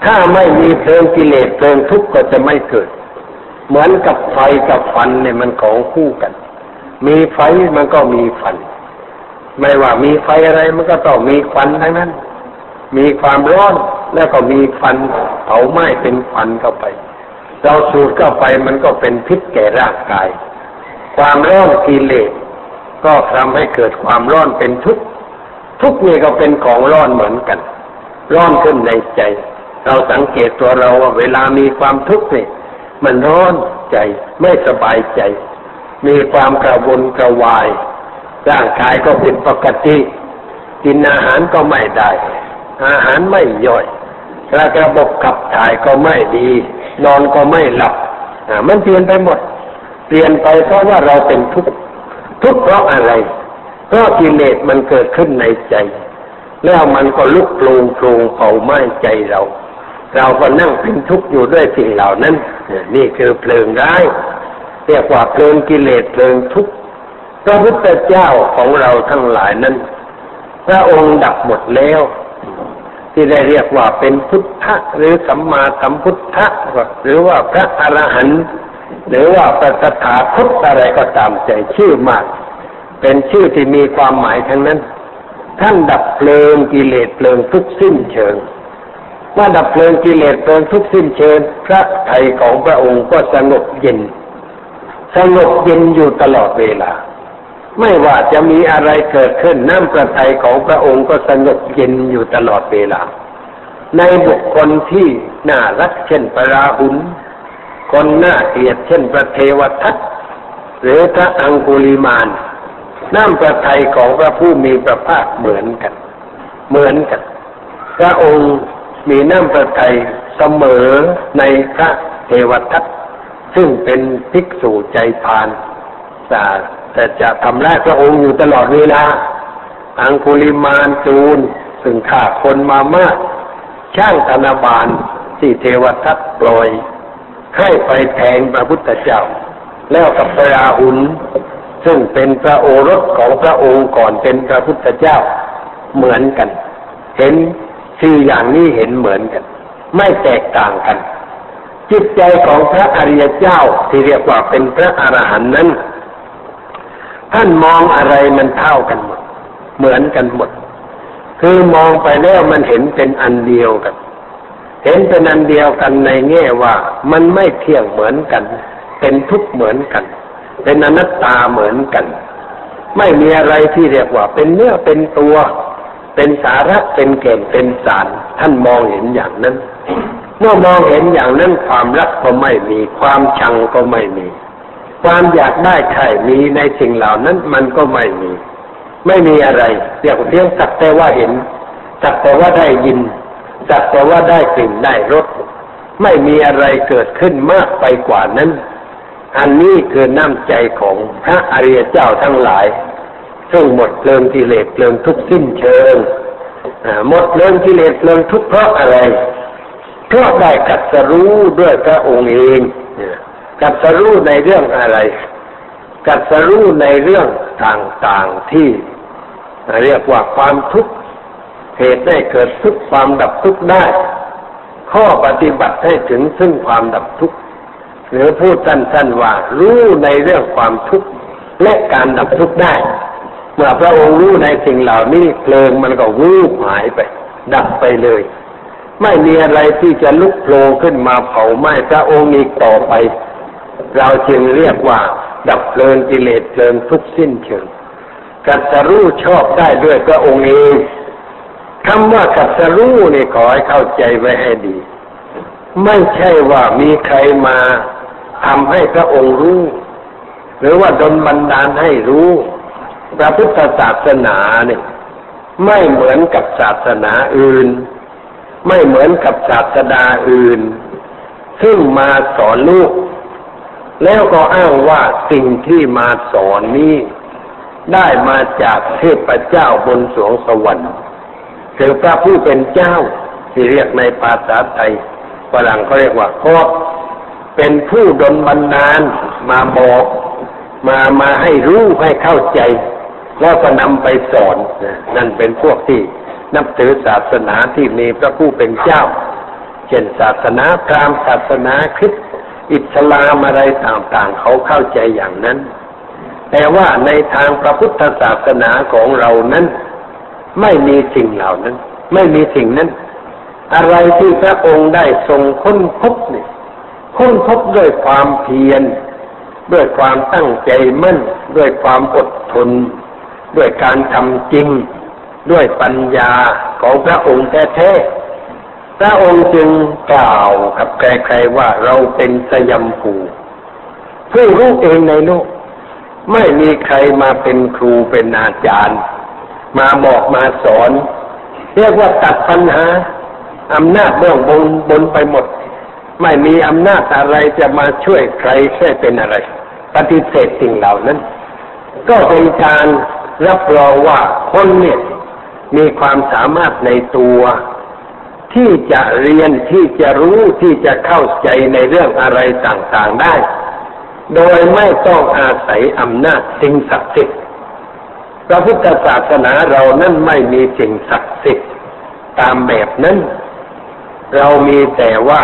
ถ้าไม่มีเพลิงกิเลสเพลิงทุกข์ก็จะไม่เกิด เหมือนกับไฟกับฟันเนี่ยมันของคู่กัน มีไฟมันก็มีฟัน ไม่ว่ามีไฟอะไรมันก็ต้องมีควันทั้งนั้น มีความร้อนแล้วก็มีฟันเผาไหม้เป็นควันเข้าไป เราสูดเข้าไปมันก็เป็นพิษแก่ร่างกาย ความร้อนกิเลสก็ทำให้เกิดความร้อนเป็นทุกข์ทุกข์นี่ก็เป็นของร้อนเหมือนกัน ร้อนขึ้นในใจ เราสังเกตตัวเราว่าเวลามีความทุกข์นี่มันร้อนใจไม่สบายใจ มีความกระวนกระวาย ร่างกายก็ผิดปกติ กินอาหารก็ไม่ได้ อาหารไม่ย่อยระบบขับถ่ายก็ไม่ดี นอนก็ไม่หลับมันเปลี่ยนไปหมด เปลี่ยนไปเพราะว่าเราเป็นทุกข์ทุกข์เพราะอะไรเพราะกิเลสมันเกิดขึ้นในใจ แล้วมันก็ลุกโผล่โผล่เผาไหม้ใจเรา เราก็นั่งเป็นทุกข์อยู่ด้วยสิ่งเหล่านั้น นี่คือเพลิงร้ายเรียกว่าเพลิงกิเลสเพลิงทุกข์พระพุทธเจ้าของเราทั้งหลายนั้น พระองค์ดับหมดแล้ว ที่ได้เรียกว่าเป็นพุทธะหรือสัมมาสัมพุทธะหรือว่าพระอรหันต์หรือว่าพระสถาคตอะไรก็ตามใจชื่อมาก เป็นชื่อที่มีความหมายทั้งนั้น ท่านดับเพลิงกิเลสเพลิงทุกสิ้นเชิงเมื่อดับเพลิงกิเลสเพลิงทุกสิ้นเชิงพระไทยของพระองค์ก็สงบเย็น สงบเย็นอยู่ตลอดเวลา ไม่ว่าจะมีอะไรเกิดขึ้นน้ำประทัยของพระองค์ก็สงบเย็นอยู่ตลอดเวลา ในบุคคลที่น่ารักเช่นปราหุนคนน่าเกลียดเช่นพระเทวทัตหรือพระอังคุลิมานน้ำประทัยของพระผู้มีพระภาคเหมือนกัน เหมือนกัน พระองค์มีน้ำประทัยเสมอในพระเทวทัตซึ่งเป็นภิกษุใจพานแต่ แต่จะทำร้ายพระองค์อยู่ตลอดเวลา อังคุลิมานจูนซึ่งฆ่าคนมามาก ช่างธนบาลที่เทวทัตปล่อย ให้ไปแทงพระพุทธเจ้า แล้วกับพระราหุลซึ่งเป็นพระโอรสของพระองค์ก่อนเป็นพระพุทธเจ้าเหมือนกัน เห็นชื่ออย่างนี้เห็นเหมือนกัน ไม่แตกต่างกัน จิตใจของพระอริยเจ้าที่เรียกว่าเป็นพระอรหันต์นั้น ท่านมองอะไรมันเท่ากันหมด เหมือนกันหมด คือมองไปแล้วมันเห็นเป็นอันเดียวกัน เห็นเป็นอันเดียวกันในแง่ว่ามันไม่เที่ยงเหมือนกัน เป็นทุกข์เหมือนกัน เป็นอนัตตาเหมือนกัน ไม่มีอะไรที่เรียกว่า เป็นเนื้อเป็นตัว เป็นสาระเป็นเก่งเป็นสาร ท่านมองเห็นอย่างนั้น เมื่อมองเห็นอย่างนั้นความรักก็ไม่มี ความชังก็ไม่มี ความอยากได้ใครมีในสิ่งเหล่านั้นมันก็ไม่มี ไม่มีอะไรเรียกเพียงสักแต่ว่าเห็นสักแต่ว่าได้ยินสักแต่ว่าได้กลิ่นได้รสไม่มีอะไรเกิดขึ้นมากไปกว่านั้น อันนี้คือน้ำใจของพระอริยเจ้าทั้งหลายซึ่งหมดเพลิงกิเลสเพลิงทุกสิ้นเชิงหมดเพลิงกิเลสเพลิงทุกเพราะอะไร เพราะได้กัดสรู้ด้วยพระองค์เอง กัดสรู้ในเรื่องอะไร กัดสรู้ในเรื่องต่างๆที่ เรียกว่าความทุกข์เหตุได้เกิดทุกความดับทุกได้ ข้อปฏิบัติให้ถึงซึ่งความดับทุกข์หรือพูดสั้นๆว่า รู้ในเรื่องความทุกข์และการดับทุกข์ได้ เมื่อพระองค์รู้ในสิ่งเหล่านี้เพลิงมันก็วูบหายไป ดับไปเลย ไม่มีอะไรที่จะลุกโผล่ขึ้นมาเผาไหม้พระองค์อีกต่อไป เราจึงเรียกว่า ดับเพลิงกิเลสเพลิงทุกสิ้นเชิงกัตรู้ชอบได้ด้วยพระองค์เองคำว่ากัสรู้นี่ขอให้เข้าใจไว้ให้ดี ไม่ใช่ว่ามีใครมาทำให้พระองค์รู้ หรือว่าดนบันดาลให้รู้พระพุทธศาสนาเนี่ยไม่เหมือนกับศาสนาอื่น ไม่เหมือนกับศาสดาอื่น ซึ่งมาสอนลูก แล้วก็อ้างว่าสิ่งที่มาสอนนี้ ได้มาจากเทพเจ้าบนสวงสวรรค์คือพระผู้เป็นเจ้าที่เรียกในภาษาไทยฝรั่งเขาเรียกว่าโคเป็นผู้ดลบันดาลมาบอก มามาให้รู้ให้เข้าใจแล้วก็นำไปสอนนั่นเป็นพวกที่นับถือศาสนาที่มีพระผู้เป็นเจ้า เช่นศาสนาพราหมณ์ศาสนาคริสต์ อิสลามอะไรต่างๆ เขาเข้าใจอย่างนั้น แต่ว่าในทางพระพุทธศาสนาของเรานั้น ไม่มีสิ่งเหล่านั้น ไม่มีสิ่งนั้น อะไรที่พระองค์ได้ทรงค้นพบเนี่ยค้นพบด้วยความเพียร ด้วยความตั้งใจมั่น ด้วยความอดทน ด้วยการทำจริง ด้วยปัญญาของพระองค์แท้ๆ พระองค์จึงกล่าวกับใครๆว่าเราเป็นสยามภูผู้รู้เองในโลก ไม่มีใครมาเป็นครูเป็นอาจารย์ มาบอกมาสอน เรียกว่าตัดปัญหาอำนาจเบื้องบนบนไปหมด ไม่มีอำนาจอะไรจะมาช่วยใครช่วยเป็นอะไร ปฏิเสธสิ่งเหล่านั้น ก็เป็นการรับรองว่าคนเนี่ยมีความสามารถในตัว ที่จะเรียนที่จะรู้ที่จะเข้าใจในเรื่องอะไรต่างๆได้ โดยไม่ต้องอาศัยอำนาจสิ่งศักดิ์สิทธิ์พระพุทธศาสนาเรานั้นไม่มีสิ่งศักดิ์สิทธิ์ตามแบบนั้น เรามีแต่ว่า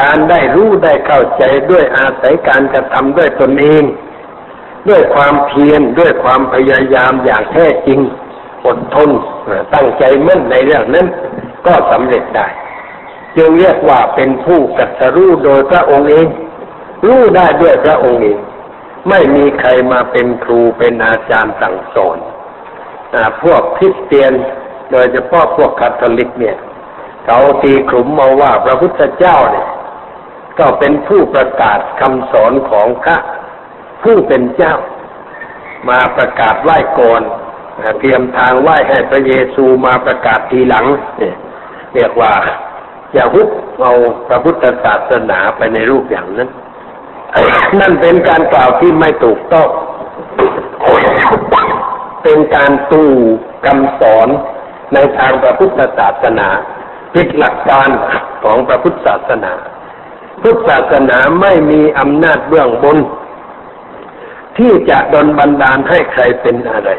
การได้รู้ได้เข้าใจด้วยอาศัยการกระทำด้วยตนเอง ด้วยความเพียรด้วยความพยายามอย่างแท้จริงอดทนตั้งใจมั่นในเรื่องนั้น ก็สำเร็จได้ จึงเรียกว่าเป็นผู้กัตรู้โดยพระองค์เองรู้ได้ด้วยพระองค์เองไม่มีใครมาเป็นครูเป็นอาจารย์สั่งสอนพวกคริสเตียน โดยเฉพาะพวกคาทอลิกเนี่ย เขาตีขลุ่มมาว่าพระพุทธเจ้าเนี่ย ก็เป็นผู้ประกาศคำสอนของพระผู้เป็นเจ้า มาประกาศไหว้ก่อนเตรียมทางไหว้ให้พระเยซูมาประกาศทีหลังเนี่ย เรียกว่าอย่าฮุบเอาพระพุทธศาสนาไปในรูปอย่างนั้น นั่นเป็นการกล่าวที่ไม่ถูกต้องเป็นการตู้คำสอนในทางพระพุทธศาสนาผิดหลักการของพระพุทธศาสนา พุทธศาสนาไม่มีอำนาจเบื้องบน ที่จะดลบันดาลให้ใครเป็นอะไร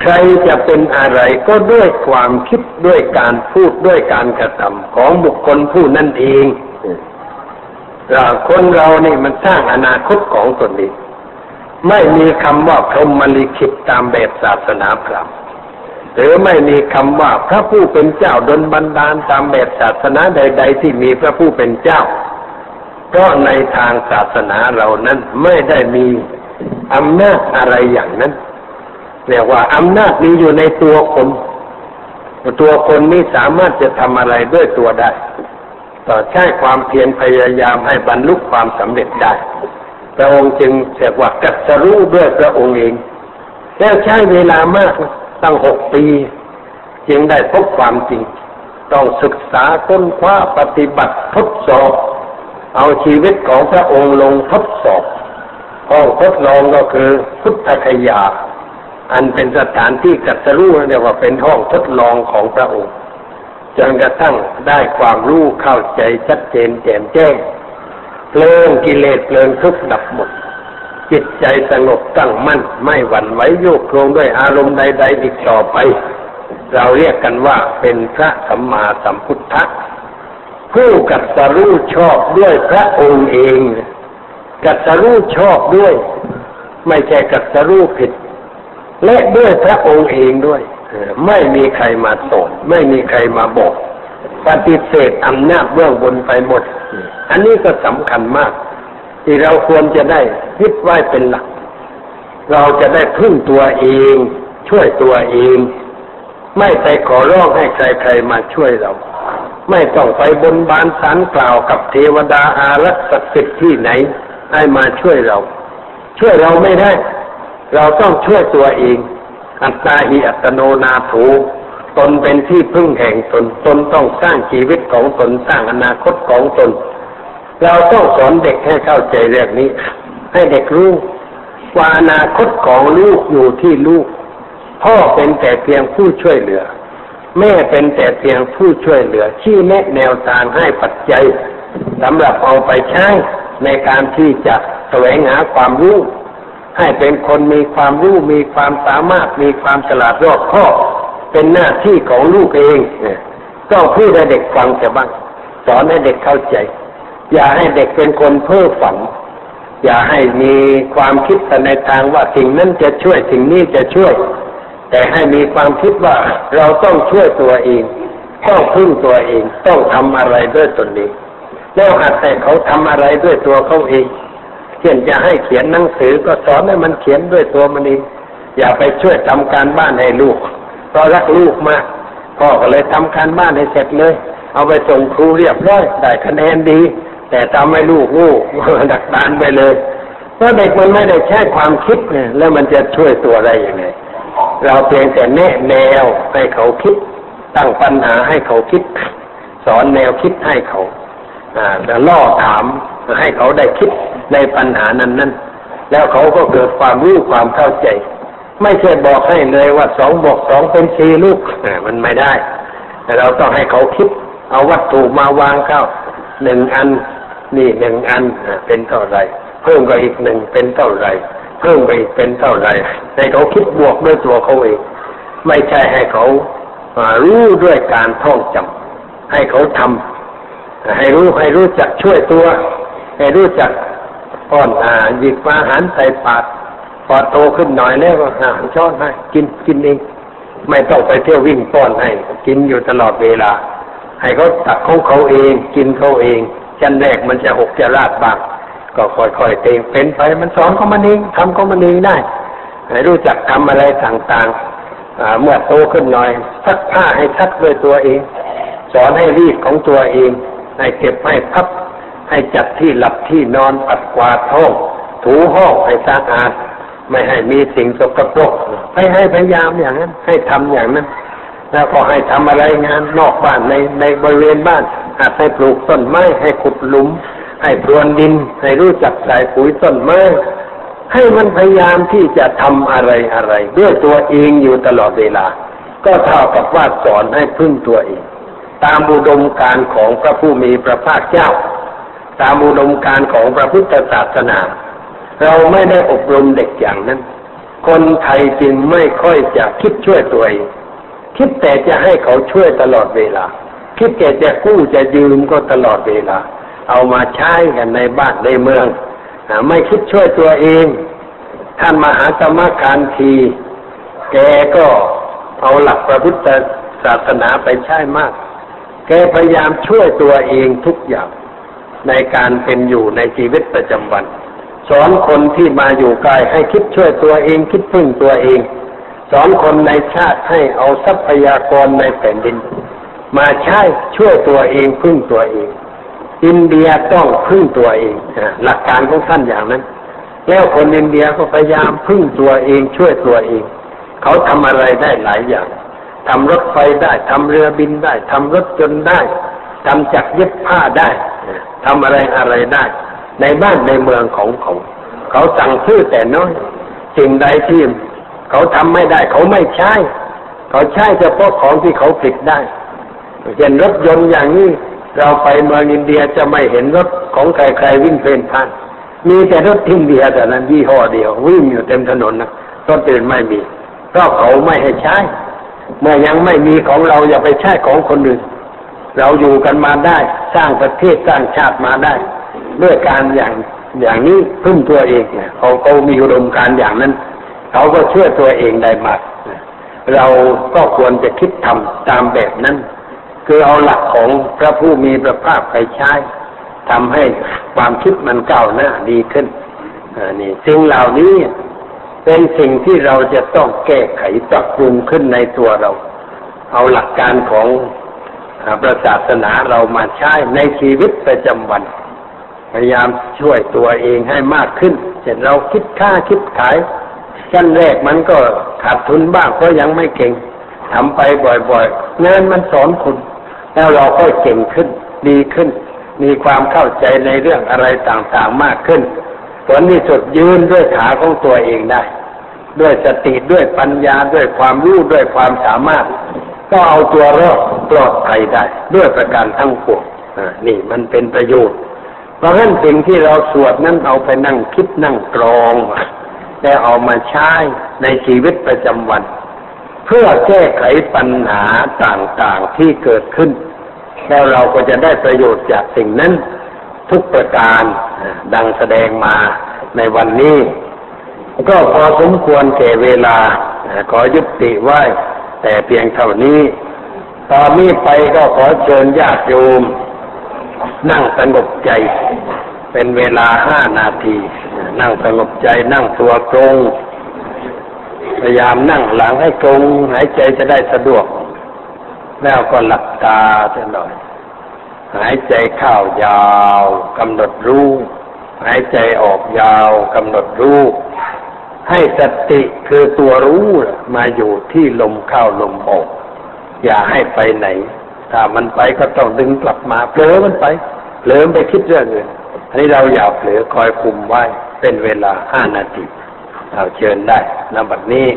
ใครจะเป็นอะไรก็ด้วยความคิดด้วยการพูดด้วยการกระทำของบุคคลผู้นั่นเองคนเรานี่มันสร้างอนาคตของตนเองไม่มีคำว่าพรหมลิขิตตามแบบศาสนาพราหมณ์หรือไม่มีคำว่าพระผู้เป็นเจ้าดลบันดาลตามแบบศาสนาใด ๆ ที่มีพระผู้เป็นเจ้า เพราะในทางศาสนาเรานั้นไม่ได้มีอำนาจอะไรอย่างนั้น เรียกว่าอำนาจมีอยู่ในตัวคน ตัวคนนี้สามารถจะทำอะไรด้วยตัวได้ ต่อใช้ความเพียรพยายามให้บรรลุความสำเร็จได้ พระองค์จึงเรียกว่ากัสรู้ด้วยพระองค์เอง แล้วใช้เวลามากตั้งหกปี จึงได้พบความจริง ต้องศึกษาค้นคว้าปฏิบัติทดสอบ เอาชีวิตของพระองค์ลงทดสอบห้องทดลองก็คือพุทธคยา อันเป็นสถานที่กัตรู้เรียกว่าเป็นห้องทดลองของพระองค์จนกระทั่งได้ความรู้เข้าใจชัดเจนแจ่มแจ้งเพลิงกิเลสเพลิงทุกข์ดับหมด จิตใจสงบตั้งมั่นไม่หวั่นไหวโยกโครงด้วยอารมณ์ใดๆอีกต่อไป เราเรียกกันว่าเป็นพระสัมมาสัมพุทธะผู้กัตรู้ชอบด้วยพระองค์เอง กัตรู้ชอบด้วย ไม่ใช่กัตรู้ผิด และด้วยพระองค์เองด้วยไม่มีใครมาสอนไม่มีใครมาบอกปฏิเสธอำนาจเบื้องบนไปหมด อันนี้ก็สำคัญมาก ที่เราควรจะได้ยึดไว้เป็นหลัก เราจะได้พึ่งตัวเอง ช่วยตัวเอง ไม่ไปขอร้องให้ใครๆมาช่วยเรา ไม่ต้องไปบนบานสารกล่าวกับเทวดาอารักษ์ศักดิ์สิทธิ์ที่ไหน ให้มาช่วยเรา ช่วยเราไม่ได้ เราต้องช่วยตัวเอง อัตตาหิอัตโนนาถูตนเป็นที่พึ่งแห่งตน ตนต้องสร้างชีวิตของตนสร้างอนาคตของตน เราต้องสอนเด็กให้เข้าใจเรื่องนี้ ให้เด็กรู้ว่าอนาคตของลูกอยู่ที่ลูก พ่อเป็นแต่เพียงผู้ช่วยเหลือ แม่เป็นแต่เพียงผู้ช่วยเหลือ ชี้แนะแนวทางให้ปัจจัยสำหรับเอาไปใช้ในการที่จะแสวงหาความรู้ ให้เป็นคนมีความรู้มีความสามารถมีความฉลาดรอบคอบเป็นหน้าที่ของลูกเองต้องพูดให้เด็กฟังจะบ้าง สอนให้เด็กเข้าใจ อย่าให้เด็กเป็นคนเพ้อฝัน อย่าให้มีความคิดแต่ในทางว่าสิ่งนั้นจะช่วยสิ่งนี้จะช่วย แต่ให้มีความคิดว่าเราต้องช่วยตัวเอง ต้องพึ่งตัวเอง ต้องทำอะไรด้วยตนเองแล้วหัดแต่เขาทำอะไรด้วยตัวเขาเอง เช่นจะให้เขียนหนังสือก็สอนให้มันเขียนด้วยตัวมันเองอย่าไปช่วยทำการบ้านให้ลูก เพราะรักลูกมากพ่อก็เลยทำการบ้านให้เสร็จเลย เอาไปส่งครูเรียบร้อยได้คะแนนดี แต่ทำให้ลูกงูกดักดานไปเลยเพราะเด็กมันไม่ได้ใช้ความคิดเนี่ยแล้วมันจะช่วยตัวอะไรยังไงเราเพียงแต่แนะแนวให้เขาคิด ตั้งปัญหาให้เขาคิด สอนแนวคิดให้เขาแล้วล่อถาม ให้เขาได้คิดในปัญหานั้นนั้นแล้วเขาก็เกิดความรู้ความเข้าใจ ไม่ใช่บอกให้เลยว่าสองบอกสองเป็นสี่ลูกมันไม่ได้เราต้องให้เขาคิด เอาวัตถุมาวางเข้าหนึ่งอัน นี่หนึ่งอันเป็นเท่าไรเพิ่มไปอีกหนึ่งเป็นเท่าไรเพิ่มไปอีกเป็นเท่าไรให้เขาคิดบวกด้วยตัวเขาเองไม่ใช่ให้เขารู้ด้วยการท่องจำให้เขาทำให้รู้ให้รู้จักช่วยตัว ให้รู้จักป้อนอาหยิบอาหารใส่ปากพอโตขึ้นหน่อยแล้วก็หาช้อนให้กินกินเองไม่ต้องไปเที่ยววิ่งป้อนให้กินอยู่ตลอดเวลา ให้เขาตักของเขาเอง กินเขาเอง ชั้นแรกมันจะหกจะราดบ้างก็ค่อยๆเตงเป็นไปมันสอนเขามันเองทำเขามันเองได้ให้รู้จักทำอะไรต่างๆเมื่อโตขึ้นหน่อยซักผ้าให้ซักด้วยตัวเอง สอนให้รีดของตัวเองให้เก็บให้พับ ให้จัดที่หลับที่นอนปัดกวาดห้องถูห้องให้สะอาด ไม่ให้มีสิ่งสกปรกให้ให้พยายามอย่างนั้น ให้ทำอย่างนั้น แล้วก็ให้ทำอะไรงานนอกบ้านในในบริเวณบ้าน อาจให้ปลูกต้นไม้ให้ขุดหลุม ให้พรวนดิน ให้รู้จักใส่ปุ๋ยต้นไม้ให้มันพยายามที่จะทำอะไรอะไร ด้วยตัวเองอยู่ตลอดเวลา ก็เท่ากับว่าสอนให้พึ่งตัวเอง ตามอุดมการของพระผู้มีพระภาคเจ้า ตามอุดมการของพระพุทธศาสนา เราไม่ได้อบรมเด็กอย่างนั้น คนไทยจึงไม่ค่อยจะคิดช่วยตัวเองคิดแต่จะให้เขาช่วยตลอดเวลา คิดแต่จะกู้จะยืมก็ตลอดเวลา เอามาใช้กันในบ้านในเมืองไม่คิดช่วยตัวเอง ท่านมหาสมการที แกก็เอาหลักพระพุทธศาสนาไปใช้มาก แกพยายามช่วยตัวเองทุกอย่าง ในการเป็นอยู่ในชีวิตประจำวัน สอนคนที่มาอยู่กายให้คิดช่วยตัวเอง คิดพึ่งตัวเอง สอนคนในชาติให้เอาทรัพยากรในแผ่นดิน มาใช้ช่วยตัวเองพึ่งตัวเอง อินเดียต้องพึ่งตัวเองหลักการของท่านอย่างนั้น แล้วคนอินเดียก็พยายามพึ่งตัวเองช่วยตัวเอง เขาทำอะไรได้หลายอย่างทำรถไฟได้ทำเรือบินได้ทำรถจนได้ทำจักรเย็บผ้าได้ ทำอะไรอะไรได้ ในบ้านในเมืองของเขา เขาสั่งซื้อแต่น้อยสิ่งใดที่เขาทำไม่ได้ เขาไม่ใช้ เขาใช้เฉพาะของที่เขาผลิตได้เช่นรถยนต์อย่างนี้เราไปเมืองอินเดียจะไม่เห็นรถของใครๆวิ่งเพลินพันมีแต่รถอินเดียแต่นั้นยี่ห้อเดียว วิ่งอยู่เต็มถนนนะรถอื่นไม่มีเพราะเขาไม่ให้ใช้ เมื่อยังไม่มีของเราอย่าไปใช้ของคนอื่น เราอยู่กันมาได้ สร้างประเทศสร้างชาติมาได้ ด้วยการอย่างอย่างนี้พึ่งตัวเองเนี่ยเขาเขามีอุดมการอย่างนั้น เขาก็เชื่อตัวเองได้มากเราก็ควรจะคิดทำตามแบบนั้น คือเอาหลักของพระผู้มีพระภาคไปใช้ทำให้ความคิดมันก้าวหน้าดีขึ้นนี่สิ่งเหล่านี้เป็นสิ่งที่เราจะต้องแก้ไขปรับปรุงขึ้นในตัวเรา เอาหลักการของ พระศาสนาเรามาใช้ในชีวิตประจำวัน พยายามช่วยตัวเองให้มากขึ้น เช่นเราคิดค่าคิดขายชั้นแรกมันก็ขาดทุนบ้างเพราะยังไม่เก่งทำไปบ่อยๆงานมันสอนคุณ แล้วเราก็เก่งขึ้น ดีขึ้น มีความเข้าใจในเรื่องอะไรต่างๆมากขึ้นผลที่สุดยืนด้วยขาของตัวเองได้ ด้วยสติด้วยปัญญาด้วยความรู้ด้วยความสามารถ ก็เอาตัวรอดปลอดภัยได้ด้วยประการทั้งปวงนี่มันเป็นประโยชน์ เพราะฉะนั้นสิ่งที่เราสวดนั้นเอาไปนั่งคิดนั่งกรองแต่เอามาใช้ในชีวิตประจำวัน เพื่อแก้ไขปัญหาต่างๆที่เกิดขึ้น แล้วเราก็จะได้ประโยชน์จากสิ่งนั้น ทุกประการดังแสดงมาในวันนี้ ก็พอสมควรแก่เวลาขอยุติไว้ แต่เพียงเท่านี้ตอนนี้ไปก็ขอเชิญญาติโยม นั่งสงบใจ เป็นเวลาห้านาที นั่งสงบใจนั่งตัวตรง พยายามนั่งหลังให้ตรง หายใจจะได้สะดวก แล้วก็หลับตาจะหน่อย หายใจเข้ายาวกำหนดรู้ หายใจออกยาวกำหนดรู้ ให้สติคือตัวรู้มาอยู่ที่ลมเข้าลมออก อย่าให้ไปไหน ถ้ามันไปก็ต้องดึงกลับมาเผลอมันไปเผลอไปคิดเรื่องอื่นอันนี้เราอย่าเผลอคอยคุมไว้เป็นเวลาห้านาทีเอาเชิญได้นบัดนี้